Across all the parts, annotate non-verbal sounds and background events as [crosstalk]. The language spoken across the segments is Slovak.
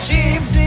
She's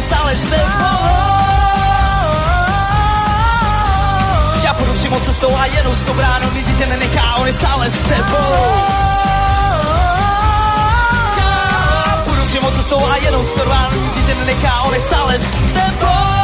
Mas sales de Ja pôjdu přímo cestou a jenom s bránu Nikdy tě nenechá, on je stále s tebou Ja pôjdu přímo cestou a jenom s bránu Nikdy tě nenechá, on je stále s tebou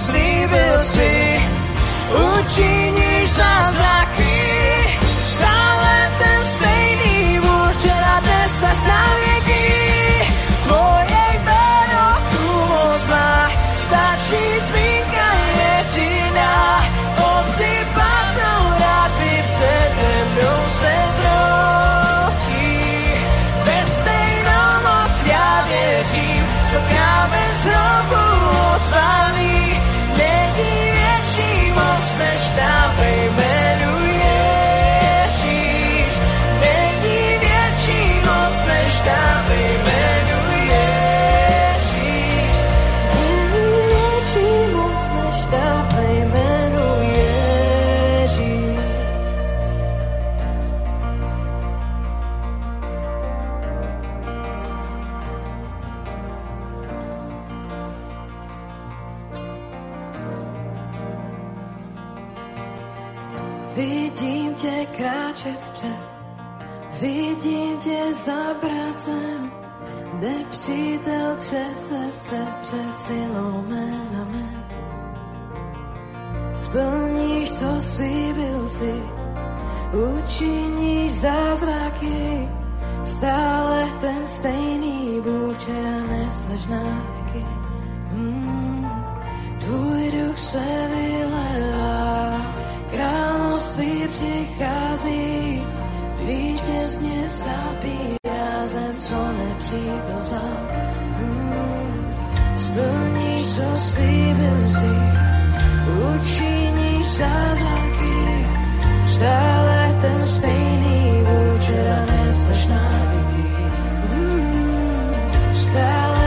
sliby si učiníš nás. nezabracem, nepřítel třese se před silou mé. Splníš, co slíbil si, učiníš zázraky, stále ten stejný Bůh včera nesaž. Mm, tvůj duch se vylevá, království přichází, vítězně zabírá zem, co nepřítel za Mm. Splníš, co slíbil si, učiníš zázraky, stále ten stejný vůčera neseš návyky. Mm. Stále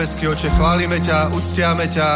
nebeský oče, chválime ťa, uctiame ťa,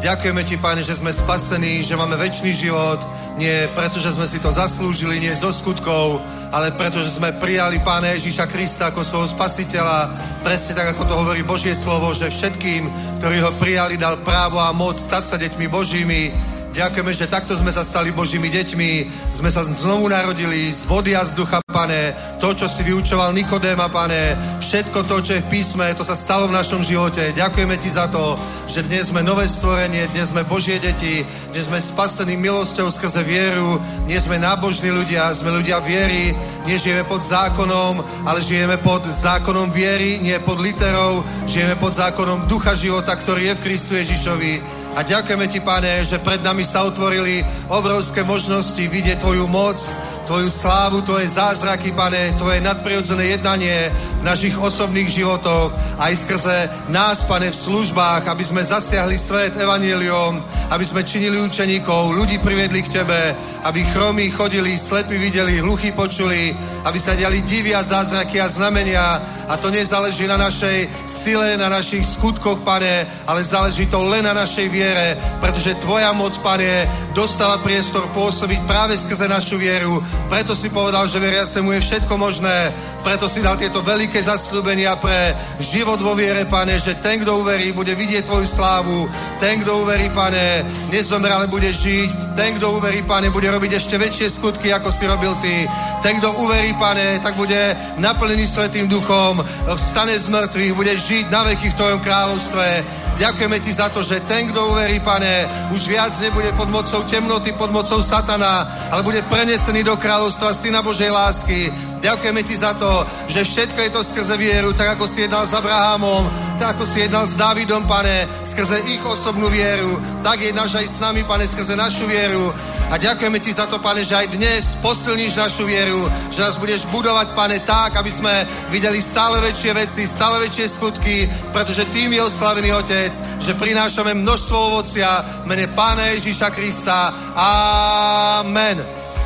ďakujeme ti, Pane, že sme spasení, že máme väčší život, nie preto, že sme si to zaslúžili, nie zo skutkov, ale preto, že sme prijali Pána Ježíša Krista ako svojho spasiteľa, presne tak, ako to hovorí Božie slovo, že všetkým, ktorí ho prijali, dal právo a moc stať sa deťmi Božími, Ďakujeme, že takto sme sa stali Božími deťmi, sme sa znovu narodili z vody a z ducha, pane. To, čo si vyučoval Nikodéma, pane, všetko to, čo je v písme, to sa stalo v našom živote. Ďakujeme ti za to, že dnes sme nové stvorenie, dnes sme Božie deti, dnes sme spasení milosťou skrze vieru, dnes sme nábožní ľudia, sme ľudia viery, nežijeme pod zákonom, ale žijeme pod zákonom viery, nie pod literou, žijeme pod zákonom ducha života, ktorý je v Kristu Ježišovi. A ďakujeme ti, pane, že pred nami sa otvorili obrovské možnosti vidieť tvoju moc, tvoju slávu, tvoje zázraky, pane, tvoje nadprirodzené jednanie v našich osobných životoch, aj skrze nás, pane, v službách, aby sme zasiahli svet evaníliom, aby sme činili učeníkov, ľudí priviedli k tebe, aby chromí chodili, slepí videli, hluchí počuli, aby sa diali divia zázraky a znamenia. A to nezáleží na našej sile, na našich skutkoch, pane, ale záleží to len na našej viere, pretože tvoja moc, pane, dostáva priestor pôsobiť práve skrze našu vieru. Preto si povedal, že veriacemu je všetko možné. Preto si dal tieto veľké zasľúbenia pre život vo viere, pane, že ten, kto uverí, bude vidieť tvoju slávu. Ten, kto uverí, pane, nezomre, ale bude žiť. Ten, kto uverí, pane, bude robiť ešte väčšie skutky, ako si robil ty. Ten, kto uverí, pane, tak bude naplnený Svetým duchom, vstane z mŕtvych, bude žiť na veky v tvojom kráľovstve. Ďakujeme ti za to, že ten, kto uverí, pane, už viac nebude pod mocou temnoty, pod mocou satana, ale bude prenesený do kráľovstva Syna Božej lásky. Ďakujeme ti za to, že všetko je to skrze vieru, tak ako si jednal s Abrahamom, tak ako si jednal s Dávidom, pane, skrze ich osobnú vieru, tak jednáš aj s nami, pane, skrze našu vieru. A ďakujeme ti za to, pane, že aj dnes posilníš našu vieru, že nás budeš budovať, pane, tak, aby sme videli stále väčšie veci, stále väčšie skutky, pretože tým je oslavený Otec, že prinášame množstvo ovocia mene Pána Ježíša Krista. Amen.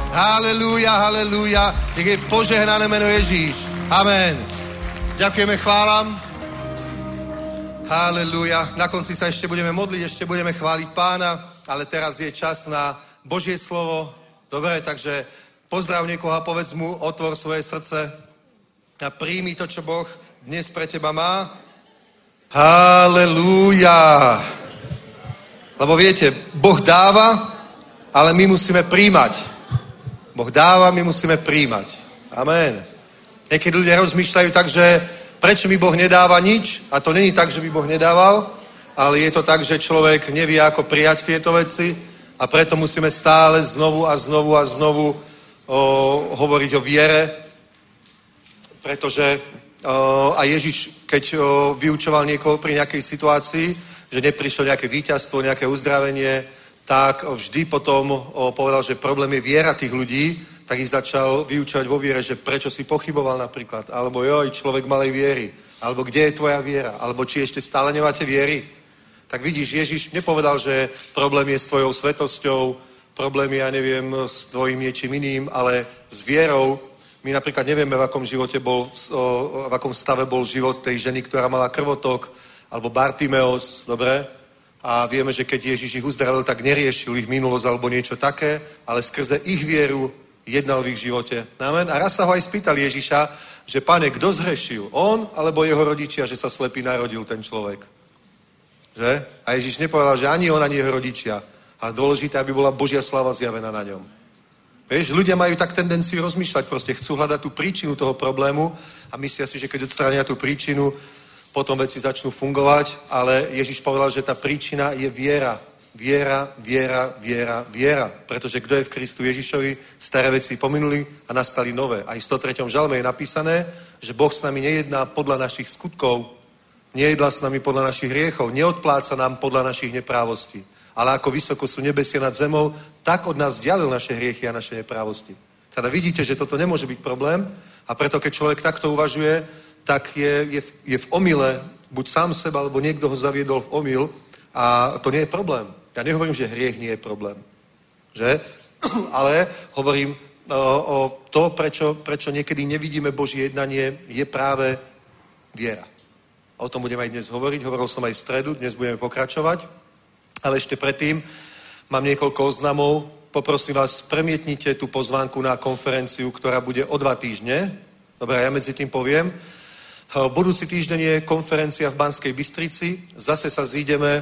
Halelúja, halelúja. Nech je požehnané meno Ježíš. Amen. Ďakujeme, chválam. Halelúja. Na konci sa ešte budeme modliť, ešte budeme chváliť pána, ale teraz je čas na Božie slovo. Dobre, takže pozdrav niekoho a povedz mu, otvor svoje srdce a príjmi to, čo Boh dnes pre teba má. Halelúja. Lebo viete, Boh dáva, ale my musíme príjmať. Boh dáva, my musíme príjmať. Amen. Niekedy ľudia rozmýšľajú tak, že prečo mi Boh nedáva nič? A to není tak, že by Boh nedával, ale je to tak, že človek nevie, ako prijať tieto veci a preto musíme stále znovu a znovu a znovu o, hovoriť o viere, pretože o, a Ježiš, keď o, vyučoval niekoho pri nejakej situácii, že neprišlo nejaké víťazstvo, nejaké uzdravenie, tak vždy potom o, povedal, že problém je viera tých ľudí, tak ich začal vyučovať vo viere, že prečo si pochyboval napríklad, alebo joj, človek malej viery, alebo kde je tvoja viera, alebo či ešte stále nemáte viery. Tak vidíš, Ježiš nepovedal, že problém je s tvojou svetosťou, problém je, ja neviem, s tvojim niečím iným, ale s vierou. My napríklad nevieme, v akom živote bol, v akom stave bol život tej ženy, ktorá mala krvotok, alebo Bartimeos, dobre? A vieme, že keď Ježiš ich uzdravil, tak neriešil ich minulosť alebo niečo také, ale skrze ich vieru jednal v ich živote. Amen. A raz sa ho aj spýtal Ježiša, že pane, kto zhrešil? On alebo jeho rodičia, že sa slepý narodil ten človek? Že? A Ježiš nepovedal, že ani on, ani jeho rodičia. Ale dôležité, aby bola Božia slava zjavená na ňom. Vieš, ľudia majú tak tendenciu rozmýšľať, proste chcú hľadať tú príčinu toho problému a myslia si, že keď odstránia tú príčinu, potom veci začnú fungovať, ale Ježiš povedal, že tá príčina je viera. Viera, viera, viera, viera. Pretože kto je v Kristu Ježišovi, staré veci pominuli a nastali nové. Aj v 103. žalme je napísané, že Boh s nami nejedná podľa našich skutkov, nejedná s nami podľa našich hriechov, neodpláca nám podľa našich neprávostí. Ale ako vysoko sú nebesia nad zemou, tak od nás ďalil naše hriechy a naše neprávosti. Teda vidíte, že toto nemôže byť problém a preto, keď človek takto uvažuje, tak je, je, je v omyle, buď sám seba, alebo niekto ho zaviedol v omyl a to nie je problém. Ja nehovorím, že hriech nie je problém. Že? [clears throat] Ale hovorím o, o to, prečo, prečo niekedy nevidíme Božie jednanie, je práve viera. O tom budeme aj dnes hovoriť. Hovoril som aj v stredu, dnes budeme pokračovať. Ale ešte predtým mám niekoľko oznamov. Poprosím vás, premietnite tú pozvánku na konferenciu, ktorá bude o dva týždne. Dobre, ja medzi tým poviem. Budúci týždeň je konferencia v Banskej Bystrici. Zase sa zídeme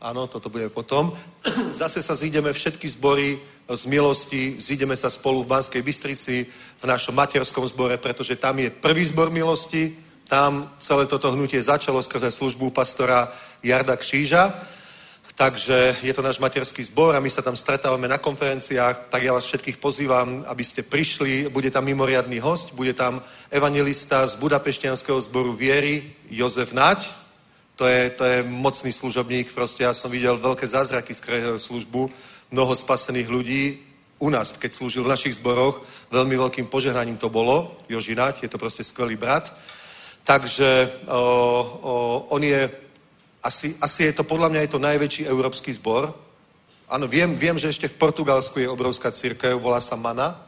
Áno, toto bude potom. [clears throat] Zase sa zídeme všetky zbory z milosti, zídeme sa spolu v Banskej Bystrici, v našom materskom zbore, pretože tam je prvý zbor milosti, tam celé toto hnutie začalo skrze službu pastora Jarda Kříža, takže je to náš materský zbor a my sa tam stretávame na konferenciách, tak ja vás všetkých pozývam, aby ste prišli, bude tam mimoriadný host, bude tam evangelista z Budapešťanského zboru Viery, Jozef Nať, to je, to je mocný služobník, proste ja som videl veľké zázraky jeho službu, mnoho spasených ľudí u nás, keď slúžil v našich zboroch, veľmi veľkým požehnaním to bolo, Jožinať, je to proste skvelý brat. Takže o, o, on je, asi, asi je to, podľa mňa je to najväčší európsky zbor. Áno, viem, viem, že ešte v Portugalsku je obrovská církev, volá sa Mana.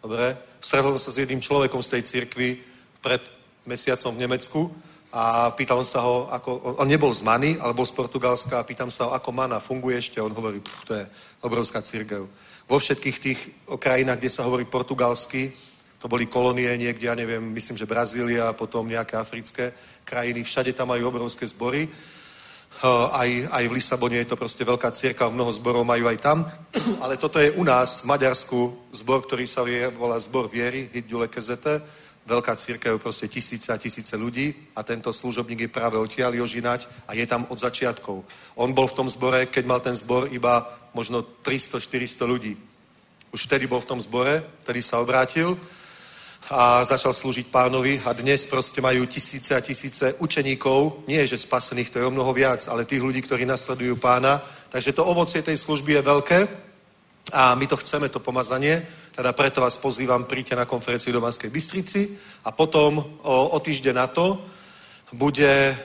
Dobre, stretol sa s jedným človekom z tej církvy pred mesiacom v Nemecku a pýtal sa ho, ako, on nebol z Many, ale bol z Portugalska a pýtam sa ho, ako Mana funguje ešte. On hovorí, pff, to je obrovská církev. Vo všetkých tých krajinách, kde sa hovorí portugalsky, to boli kolónie niekde, ja neviem, myslím, že Brazília a potom nejaké africké krajiny, všade tam majú obrovské zbory. Aj, aj v Lisabone je to proste veľká círka, mnoho zborov majú aj tam. [clears throat] Ale toto je u nás v Maďarsku zbor, ktorý sa vie, volá Zbor viery, Hidule Kezete veľká církev, proste tisíce a tisíce ľudí a tento služobník je práve odtiaľ Jožinať a je tam od začiatkov. On bol v tom zbore, keď mal ten zbor iba možno 300-400 ľudí. Už vtedy bol v tom zbore, vtedy sa obrátil a začal slúžiť pánovi a dnes proste majú tisíce a tisíce učeníkov, nie že spasených, to je o mnoho viac, ale tých ľudí, ktorí nasledujú pána. Takže to ovocie tej služby je veľké a my to chceme, to pomazanie. Teda preto vás pozývam, príďte na konferenciu do Banskej Bystrici a potom o, o týždeň na to bude,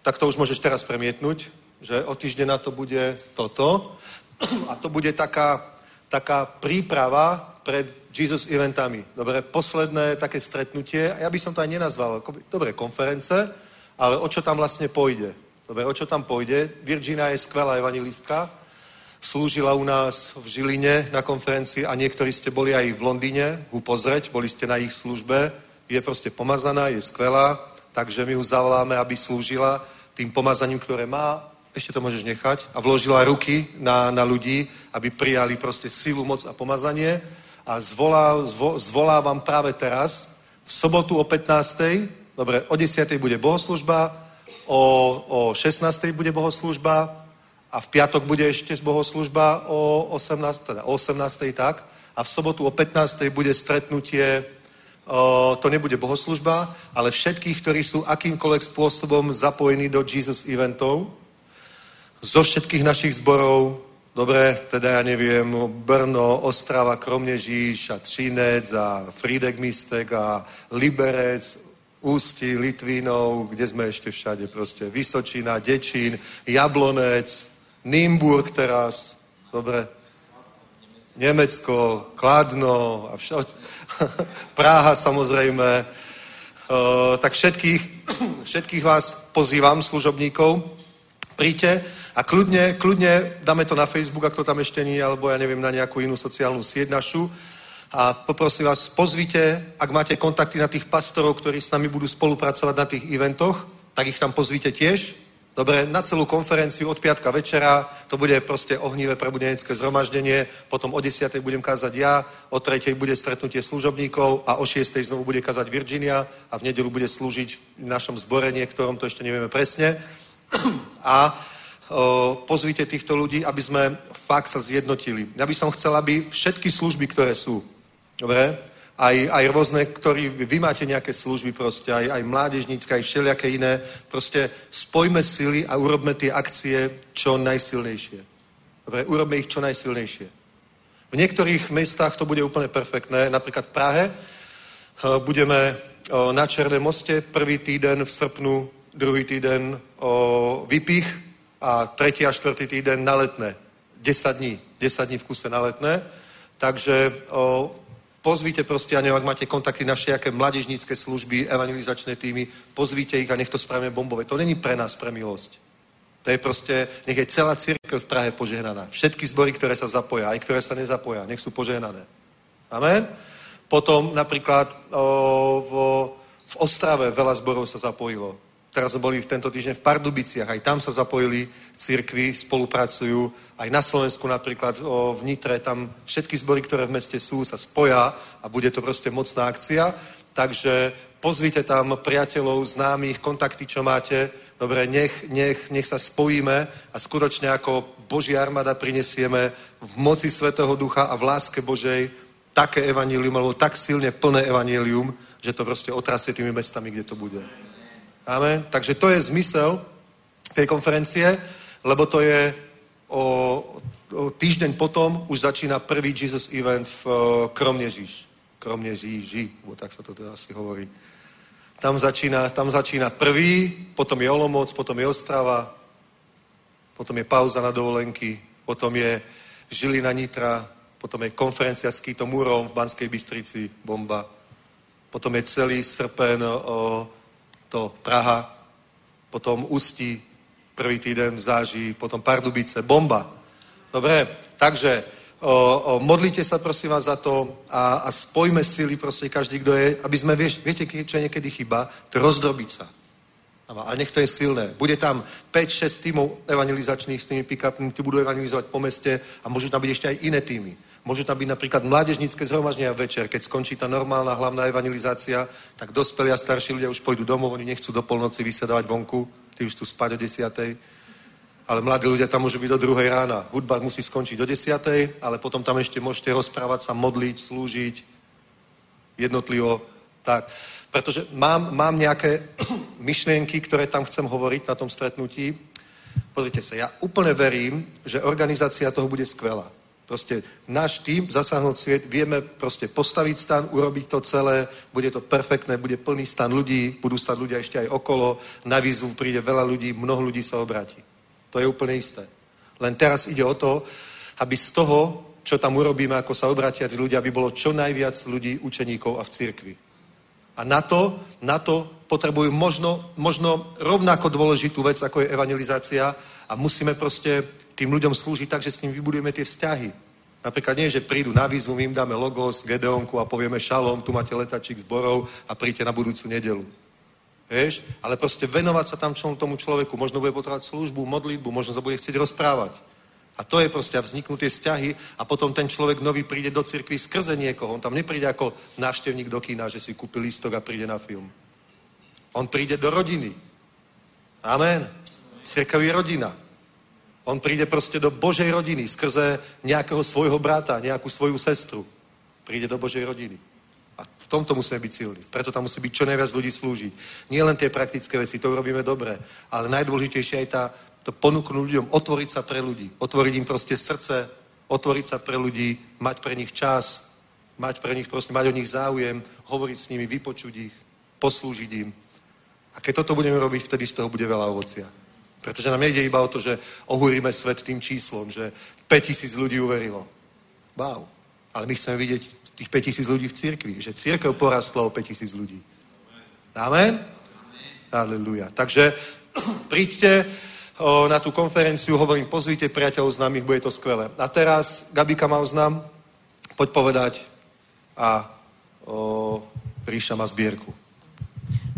tak to už môžeš teraz premietnúť, že o týždeň na to bude toto [clears throat] a to bude taká, taká príprava pred Jesus eventami. Dobre, posledné také stretnutie, ja by som to aj nenazval, dobre, konference, ale o čo tam vlastne pôjde. Dobre, o čo tam pôjde? Virginia je skvelá evangelistka, slúžila u nás v Žiline na konferencii a niektorí ste boli aj v Londýne ju pozrieť, boli ste na ich službe. Je proste pomazaná, je skvelá, takže my ju zavoláme, aby slúžila tým pomazaním, ktoré má. Ešte to môžeš nechať. A vložila ruky na, na ľudí, aby prijali proste silu, moc a pomazanie. A zvolá, zvo, zvolávam práve teraz, v sobotu o 15. Dobre, o 10. bude bohoslužba, o, o 16. bude bohoslužba, a v piatok bude ešte bohoslužba o 18, teda o 18. tak a v sobotu o 15. bude stretnutie, o, to nebude bohoslužba, ale všetkých, ktorí sú akýmkoľvek spôsobom zapojení do Jesus eventov, zo všetkých našich zborov, Dobre, teda ja neviem, Brno, Ostrava, Kromnežíš a Třinec a Frídek a Liberec, Ústí, Litvínov, kde sme ešte všade proste, Vysočina, Dečín, Jablonec, Nimburg teraz, dobre, Nemecko, Kladno a všo... [laughs] Praha samozrejme. Uh, tak všetkých, [clears throat] všetkých vás pozývam, služobníkov, príďte a kľudne, kľudne dáme to na Facebook, ak to tam ešte nie, alebo ja neviem, na nejakú inú sociálnu sieť našu. A poprosím vás, pozvite, ak máte kontakty na tých pastorov, ktorí s nami budú spolupracovať na tých eventoch, tak ich tam pozvite tiež. Dobre, na celú konferenciu od piatka večera, to bude proste ohnivé prebudenecké zhromaždenie, potom o 10. budem kázať ja, o 3. bude stretnutie služobníkov a o 6. znovu bude kázať Virginia a v nedelu bude slúžiť v našom zbore, ktorom to ešte nevieme presne. [clears throat] A pozvite týchto ľudí, aby sme fakt sa zjednotili. Ja by som chcel, aby všetky služby, ktoré sú, dobre, aj, aj rôzne, ktorí vy máte nejaké služby proste, aj, aj mládežnícke, aj všelijaké iné, proste spojme sily a urobme tie akcie čo najsilnejšie. Dobre, urobme ich čo najsilnejšie. V niektorých mestách to bude úplne perfektné, napríklad v Prahe eh, budeme eh, na Černém moste prvý týden v srpnu, druhý týden o vypich a tretí a štvrtý týden na letné. 10 dní, 10 dní v kuse na letné. Takže o, pozvíte proste, a neviem, ak máte kontakty na všetké mladežnícke služby, evangelizačné týmy, pozvíte ich a nech to spravíme bombové. To není pre nás, pre milosť. To je proste, nech je celá církev v Prahe požehnaná. Všetky zbory, ktoré sa zapoja, aj ktoré sa nezapoja, nech sú požehnané. Amen? Potom napríklad o, vo, v Ostrave veľa zborov sa zapojilo. Teraz sme boli v tento týždeň v Pardubiciach, aj tam sa zapojili církvy, spolupracujú. Aj na Slovensku napríklad o, v Nitre, tam všetky zbory, ktoré v meste sú, sa spoja a bude to proste mocná akcia. Takže pozvite tam priateľov, známych, kontakty, čo máte. Dobre, nech, nech, nech sa spojíme a skutočne ako Boží armáda prinesieme v moci Svetého Ducha a v láske Božej také evanílium, alebo tak silne plné evanílium, že to proste otrasie tými mestami, kde to bude. Amen. Takže to je zmysel tej konferencie, lebo to je o, o týždeň potom už začína prvý Jesus event v Kromnežíž. Kromnežíži, bo tak sa to teda asi hovorí. Tam začína, tam začína prvý, potom je Olomoc, potom je Ostrava, potom je pauza na dovolenky, potom je Žilina Nitra, potom je konferencia s Kýtom Múrom v Banskej Bystrici, bomba. Potom je celý srpen o, to Praha, potom Ústí, prvý týden v záží, potom Pardubice, bomba. Dobre, takže o, o, modlite sa prosím vás za to a, a spojme sily proste každý, kto je, aby sme, vieš, viete, čo je niekedy chyba? To rozdrobiť sa. Ale nech to je silné. Bude tam 5-6 tímov evangelizačných s tými pick-upmi, tí budú evangelizovať po meste a môžu tam byť ešte aj iné týmy. Môžu tam byť napríklad mládežnícke zhromaždenia večer, keď skončí tá normálna hlavná evangelizácia, tak dospelí a starší ľudia už pôjdu domov, oni nechcú do polnoci vysedávať vonku, tí už tu spať o desiatej. Ale mladí ľudia tam môžu byť do druhej rána. Hudba musí skončiť do desiatej, ale potom tam ešte môžete rozprávať sa, modliť, slúžiť jednotlivo. Tak, pretože mám, mám nejaké [clears throat] myšlienky, ktoré tam chcem hovoriť na tom stretnutí. Pozrite sa, ja úplne verím, že organizácia toho bude skvelá. Proste náš tým, zasáhnuť sviet, vieme proste postaviť stan, urobiť to celé, bude to perfektné, bude plný stan ľudí, budú stať ľudia ešte aj okolo, na výzvu príde veľa ľudí, mnoho ľudí sa obráti. To je úplne isté. Len teraz ide o to, aby z toho, čo tam urobíme, ako sa obratia tí ľudia, aby bolo čo najviac ľudí, učeníkov a v cirkvi. A na to, na to potrebujú možno, možno rovnako dôležitú vec, ako je evangelizácia a musíme proste tým ľuďom slúžiť tak, že s ním vybudujeme tie vzťahy. Napríklad nie, že prídu na výzvu, my im dáme logos, Gedeonku a povieme šalom, tu máte letačík zborov a príďte na budúcu nedelu. Vieš? Ale proste venovať sa tam čom tomu človeku. Možno bude potrebovať službu, modlitbu, možno sa bude chcieť rozprávať. A to je proste a vzniknú tie vzťahy a potom ten človek nový príde do cirkvi skrze niekoho. On tam nepríde ako návštevník do kína, že si kúpi lístok a príde na film. On príde do rodiny. Amen. Cirkev je rodina. On príde proste do Božej rodiny skrze nejakého svojho brata, nejakú svoju sestru. Príde do Božej rodiny. A v tomto musíme byť silní. Preto tam musí byť čo najviac ľudí slúžiť. Nie len tie praktické veci, to urobíme dobre, ale najdôležitejšia je tá to ponúknuť ľuďom, otvoriť sa pre ľudí, otvoriť im proste srdce, otvoriť sa pre ľudí, mať pre nich čas, mať pre nich proste, mať o nich záujem, hovoriť s nimi, vypočuť ich, poslúžiť im. A keď toto budeme robiť, vtedy z toho bude veľa ovocia. Pretože nám nejde iba o to, že ohúrime svet tým číslom, že 5000 ľudí uverilo. Wow. Ale my chceme vidieť tých 5000 ľudí v cirkvi, že církev porastla o 5000 ľudí. Amen? Aleluja. Takže [clears throat] príďte o, na tú konferenciu, hovorím, pozvite priateľov známych, bude to skvelé. A teraz Gabika má oznam, poď povedať a o, Ríša má zbierku.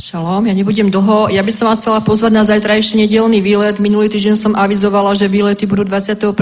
Šalom, ja nebudem dlho. Ja by som vás chcela pozvať na zajtrajší nedelný výlet. Minulý týždeň som avizovala, že výlety budú 21.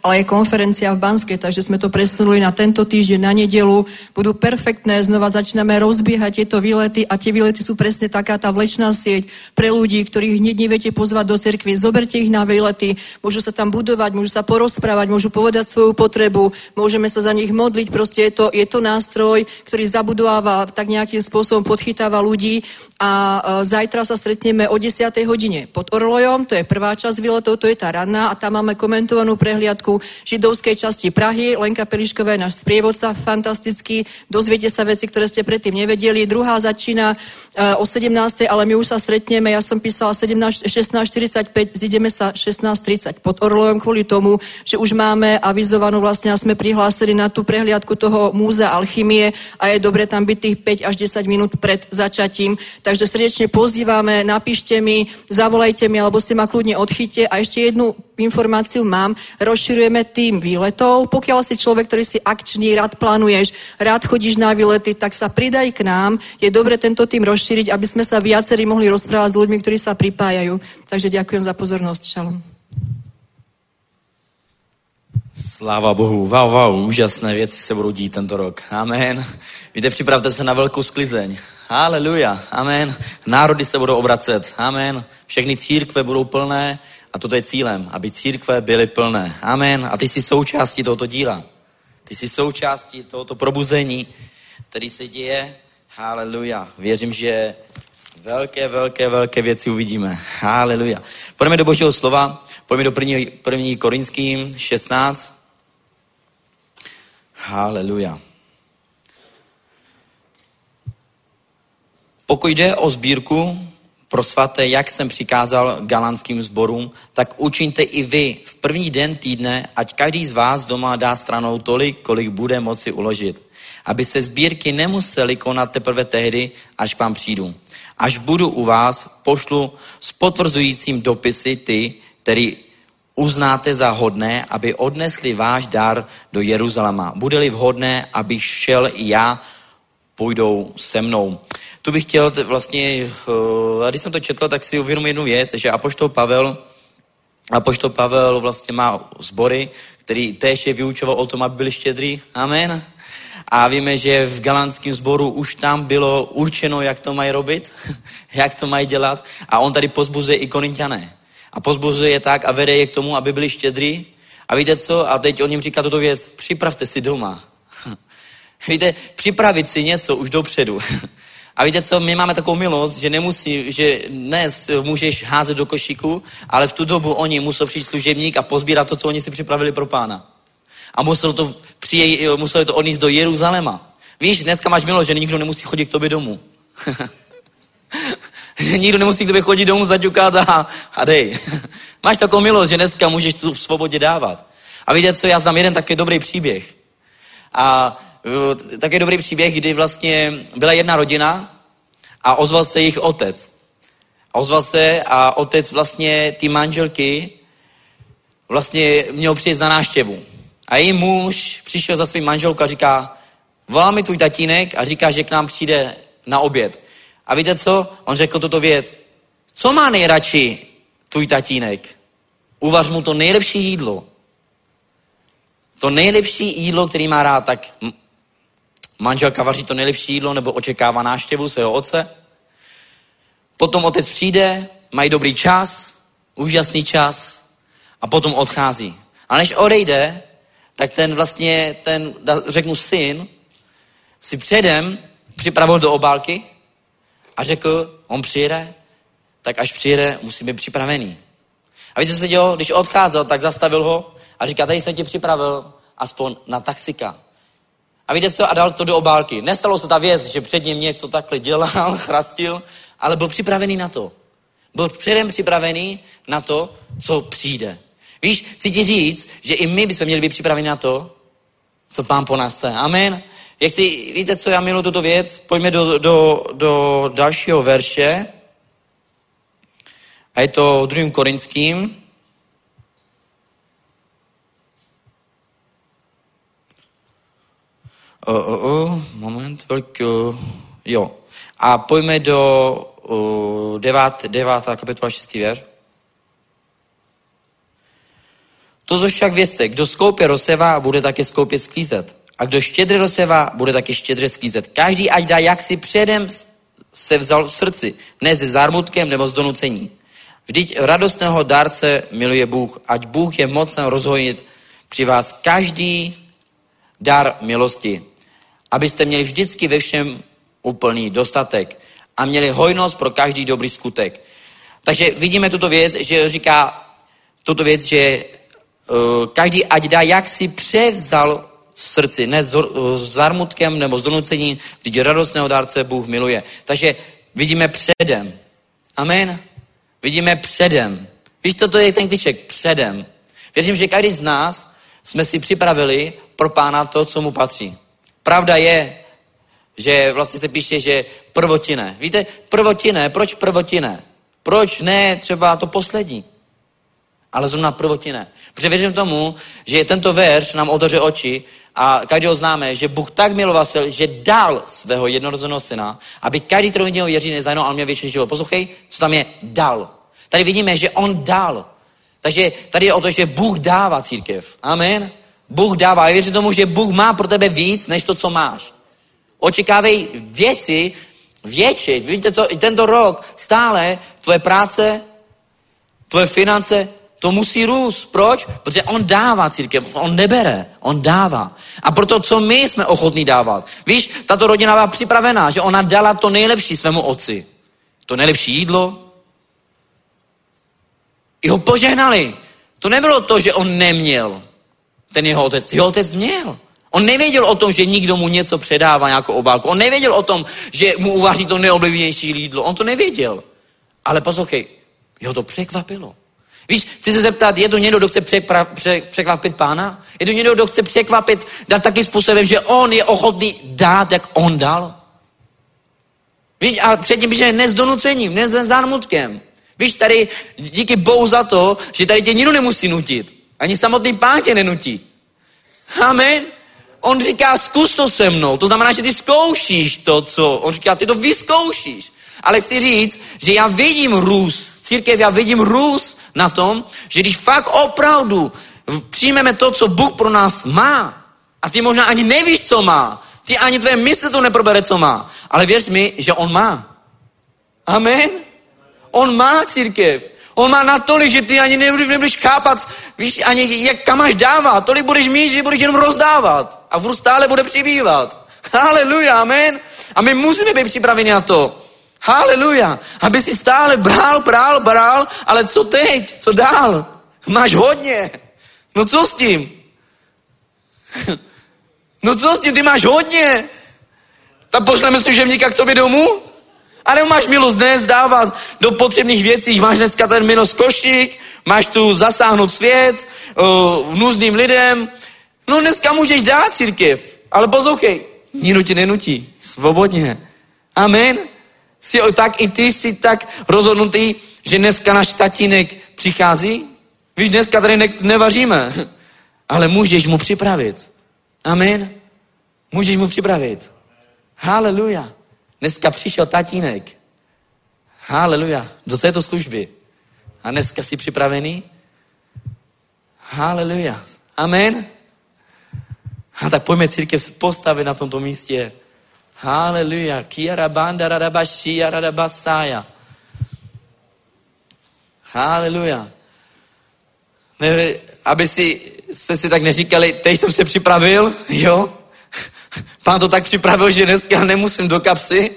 ale je konferencia v Banske, takže sme to presunuli na tento týždeň, na nedelu. Budú perfektné, znova začíname rozbiehať tieto výlety a tie výlety sú presne taká tá vlečná sieť pre ľudí, ktorých hneď neviete pozvať do cerkvy. Zoberte ich na výlety, môžu sa tam budovať, môžu sa porozprávať, môžu povedať svoju potrebu, môžeme sa za nich modliť. Proste je to, je to nástroj, ktorý zabudováva, tak nejakým spôsobom podchytáva ľudí a e, zajtra sa stretneme o 10. hodine pod Orlojom, to je prvá časť výletov, to je tá ranná a tam máme komentovanú prehliadku židovskej časti Prahy. Lenka Pelišková je náš sprievodca, fantastický, dozviete sa veci, ktoré ste predtým nevedeli. Druhá začína e, o 17. ale my už sa stretneme, ja som písala 16.45, zideme sa 16.30 pod Orlojom kvôli tomu, že už máme avizovanú vlastne a sme prihlásili na tú prehliadku toho múzea alchymie a je dobre tam byť tých 5 až 10 minút pred začatím. Takže srdečne pozývame, napíšte mi, zavolajte mi, alebo ste ma kľudne odchyte. A ešte jednu informáciu mám, rozširujeme tým výletov. Pokiaľ si človek, ktorý si akčný, rád plánuješ, rád chodíš na výlety, tak sa pridaj k nám. Je dobre tento tým rozšíriť, aby sme sa viacerí mohli rozprávať s ľuďmi, ktorí sa pripájajú. Takže ďakujem za pozornosť. Šalom. Sláva Bohu, wow, wow, úžasné věci se budou dít tento rok. Amen. Víte, připravte se na velkou sklizeň. Haleluja, amen. Národy se budou obracet, amen. Všechny církve budou plné a toto je cílem, aby církve byly plné. Amen. A ty jsi součástí tohoto díla. Ty jsi součástí tohoto probuzení, který se děje. Haleluja. Věřím, že velké, velké, velké věci uvidíme. Haleluja. Pojďme do božího slova, pojďme do první, první Korinským 16. Haleluja. Pokud jde o sbírku pro svaté, jak jsem přikázal galanským sborům, tak učiňte i vy v první den týdne, ať každý z vás doma dá stranou tolik, kolik bude moci uložit. Aby se sbírky nemuseli konat teprve tehdy, až k vám přijdu. Až budu u vás, pošlu s potvrzujícím dopisy ty, který uznáte za hodné, aby odnesli váš dar do Jeruzaléma. Bude-li vhodné, abych šel i já, půjdou se mnou tu bych chtěl vlastně, uh, když jsem to četl, tak si uvědomil jednu věc, že Apoštol Pavel, Apoštol Pavel vlastně má sbory, který též je vyučoval o tom, aby byli štědrý. Amen. A víme, že v galantském sboru už tam bylo určeno, jak to mají robit, [laughs] jak to mají dělat. A on tady pozbuzuje i korintiané. A pozbuzuje je tak a vede je k tomu, aby byli štědrý. A víte co? A teď on jim říká tuto věc. Připravte si doma. [laughs] Víte, připravit si něco už dopředu. [laughs] A víte co, my máme takovou milost, že nemusí, že dnes můžeš házet do košíku, ale v tu dobu oni musel přijít služebník a pozbírat to, co oni si připravili pro pána. A musel to, přijej, museli to odníst do Jeruzaléma. Víš, dneska máš milost, že nikdo nemusí chodit k tobě domů. [laughs] že nikdo nemusí k tobě chodit domů, zaťukat a, a dej. [laughs] máš takovou milost, že dneska můžeš tu v svobodě dávat. A víte co, já znám jeden takový dobrý příběh. A také dobrý příběh, kdy vlastně byla jedna rodina a ozval se jejich otec. A ozval se a otec vlastně ty manželky vlastně měl přijet na náštěvu. A její muž přišel za svým manželkou a říká, volá mi tvůj tatínek a říká, že k nám přijde na oběd. A víte co? On řekl toto věc. Co má nejradši tvůj tatínek? Uvař mu to nejlepší jídlo. To nejlepší jídlo, který má rád, tak Manželka vaří to nejlepší jídlo nebo očekává náštěvu svého otce. Potom otec přijde, mají dobrý čas, úžasný čas a potom odchází. A než odejde, tak ten vlastně, ten, řeknu syn, si předem připravil do obálky a řekl, on přijede, tak až přijede, musí být připravený. A víte, co se dělo? Když odcházel, tak zastavil ho a říká, tady jsem tě připravil aspoň na taxika. A víte co? A dal to do obálky. Nestalo se ta věc, že před ním něco takhle dělal, [laughs] chrastil, ale byl připravený na to. Byl předem připravený na to, co přijde. Víš, chci ti říct, že i my bychom měli být připraveni na to, co pán po nás chce. Amen. Jak chci, víte co, já miluji tuto věc, pojďme do, do, do dalšího verše. A je to druhým korinským. O, o, o, moment, velký, jo. A pojďme do o, devát, devátá kapitola 6. věř. Toto však vězte, kdo skoupě rozsevá, bude také skoupě sklízet. A kdo štědře rozsevá, bude také štědře sklízet. Každý ať dá, jak si předem se vzal v srdci, ne se zármutkem nebo z donucení. Vždyť radostného dárce miluje Bůh, ať Bůh je mocen rozhojit při vás každý dar milosti, abyste měli vždycky ve všem úplný dostatek a měli hojnost pro každý dobrý skutek. Takže vidíme tuto věc, že říká tuto věc, že uh, každý ať dá, jak si převzal v srdci, ne s zarmutkem nebo s donucením, vždyť radostného dárce Bůh miluje. Takže vidíme předem. Amen. Vidíme předem. Víš, toto je ten kliček předem. Věřím, že každý z nás jsme si připravili pro pána to, co mu patří. Pravda je, že vlastně se píše, že prvotiné. Víte, prvotiné, proč prvotiné? Proč ne třeba to poslední? Ale zrovna prvotiné. Protože věřím tomu, že tento verš nám otevře oči a každého známe, že Bůh tak miloval se, že dal svého jednorozeného syna, aby každý, v něho věří, nezajnul, ale měl věčný život. Poslouchej, co tam je dal. Tady vidíme, že on dal. Takže tady je o to, že Bůh dává církev. Amen. Bůh dává. A věřím tomu, že Bůh má pro tebe víc, než to, co máš. Očekávej věci větší. Víte co, tento rok stále tvoje práce, tvoje finance, to musí růst. Proč? Protože on dává církev, on nebere, on dává. A proto, co my jsme ochotní dávat. Víš, tato rodina byla připravená, že ona dala to nejlepší svému otci. To nejlepší jídlo. I ho požehnali. To nebylo to, že on neměl ten jeho otec. Jeho otec měl. On nevěděl o tom, že nikdo mu něco předává, nějakou obálku. On nevěděl o tom, že mu uvaří to neoblíbenější jídlo. On to nevěděl. Ale poslouchej, jeho to překvapilo. Víš, chci se zeptat, je to někdo, kdo chce překra, pře, překvapit pána? Je to někdo, kdo chce překvapit, dát takým způsobem, že on je ochotný dát, jak on dal? Víš, a předtím, že ne s donucením, ne s zármutkem. Víš, tady díky Bohu za to, že tady tě nikdo nemusí nutit. Ani samotný pán tě nenutí. Amen. On říká, zkus to se mnou. To znamená, že ty zkoušíš to, co... On říká, ty to vyzkoušíš. Ale chci říct, že já vidím růst. Církev, já vidím růst na tom, že když fakt opravdu přijmeme to, co Bůh pro nás má, a ty možná ani nevíš, co má, ty ani tvoje mysl to neprobere, co má, ale věř mi, že On má. Amen. On má církev. On má natolik, že ty ani nebudeš chápat, víš, ani jak kam máš dávat. Tolik budeš mít, že budeš jenom rozdávat. A v stále bude přibývat. Haleluja, amen. A my musíme být připraveni na to. Haleluja. Aby si stále bral, bral, bral, ale co teď? Co dál? Máš hodně. No co s tím? [laughs] No co s tím? Ty máš hodně. Tak pošleme služebníka k tobě domů? A nebo máš milost dnes dávat do potřebných věcí. Máš dneska ten milost košík, máš tu zasáhnout svět, uh, núzným lidem. No dneska můžeš dát církev, ale poslouchej, nikdo ti nenutí, svobodně. Amen. Jsi tak i ty jsi tak rozhodnutý, že dneska náš tatínek přichází? Víš, dneska tady ne, nevaříme, [laughs] ale můžeš mu připravit. Amen. Můžeš mu připravit. Haleluja. Dneska přišel tatínek. Haleluja. Do této služby. A dneska jsi připravený? Haleluja. Amen. A tak pojďme církev postavit na tomto místě. Haleluja. Kiara banda radabashia radabasaya. Haleluja. Aby si, jste si tak neříkali, teď jsem se připravil, [laughs] jo? Pán to tak připravil, že dneska nemusím do kapsy,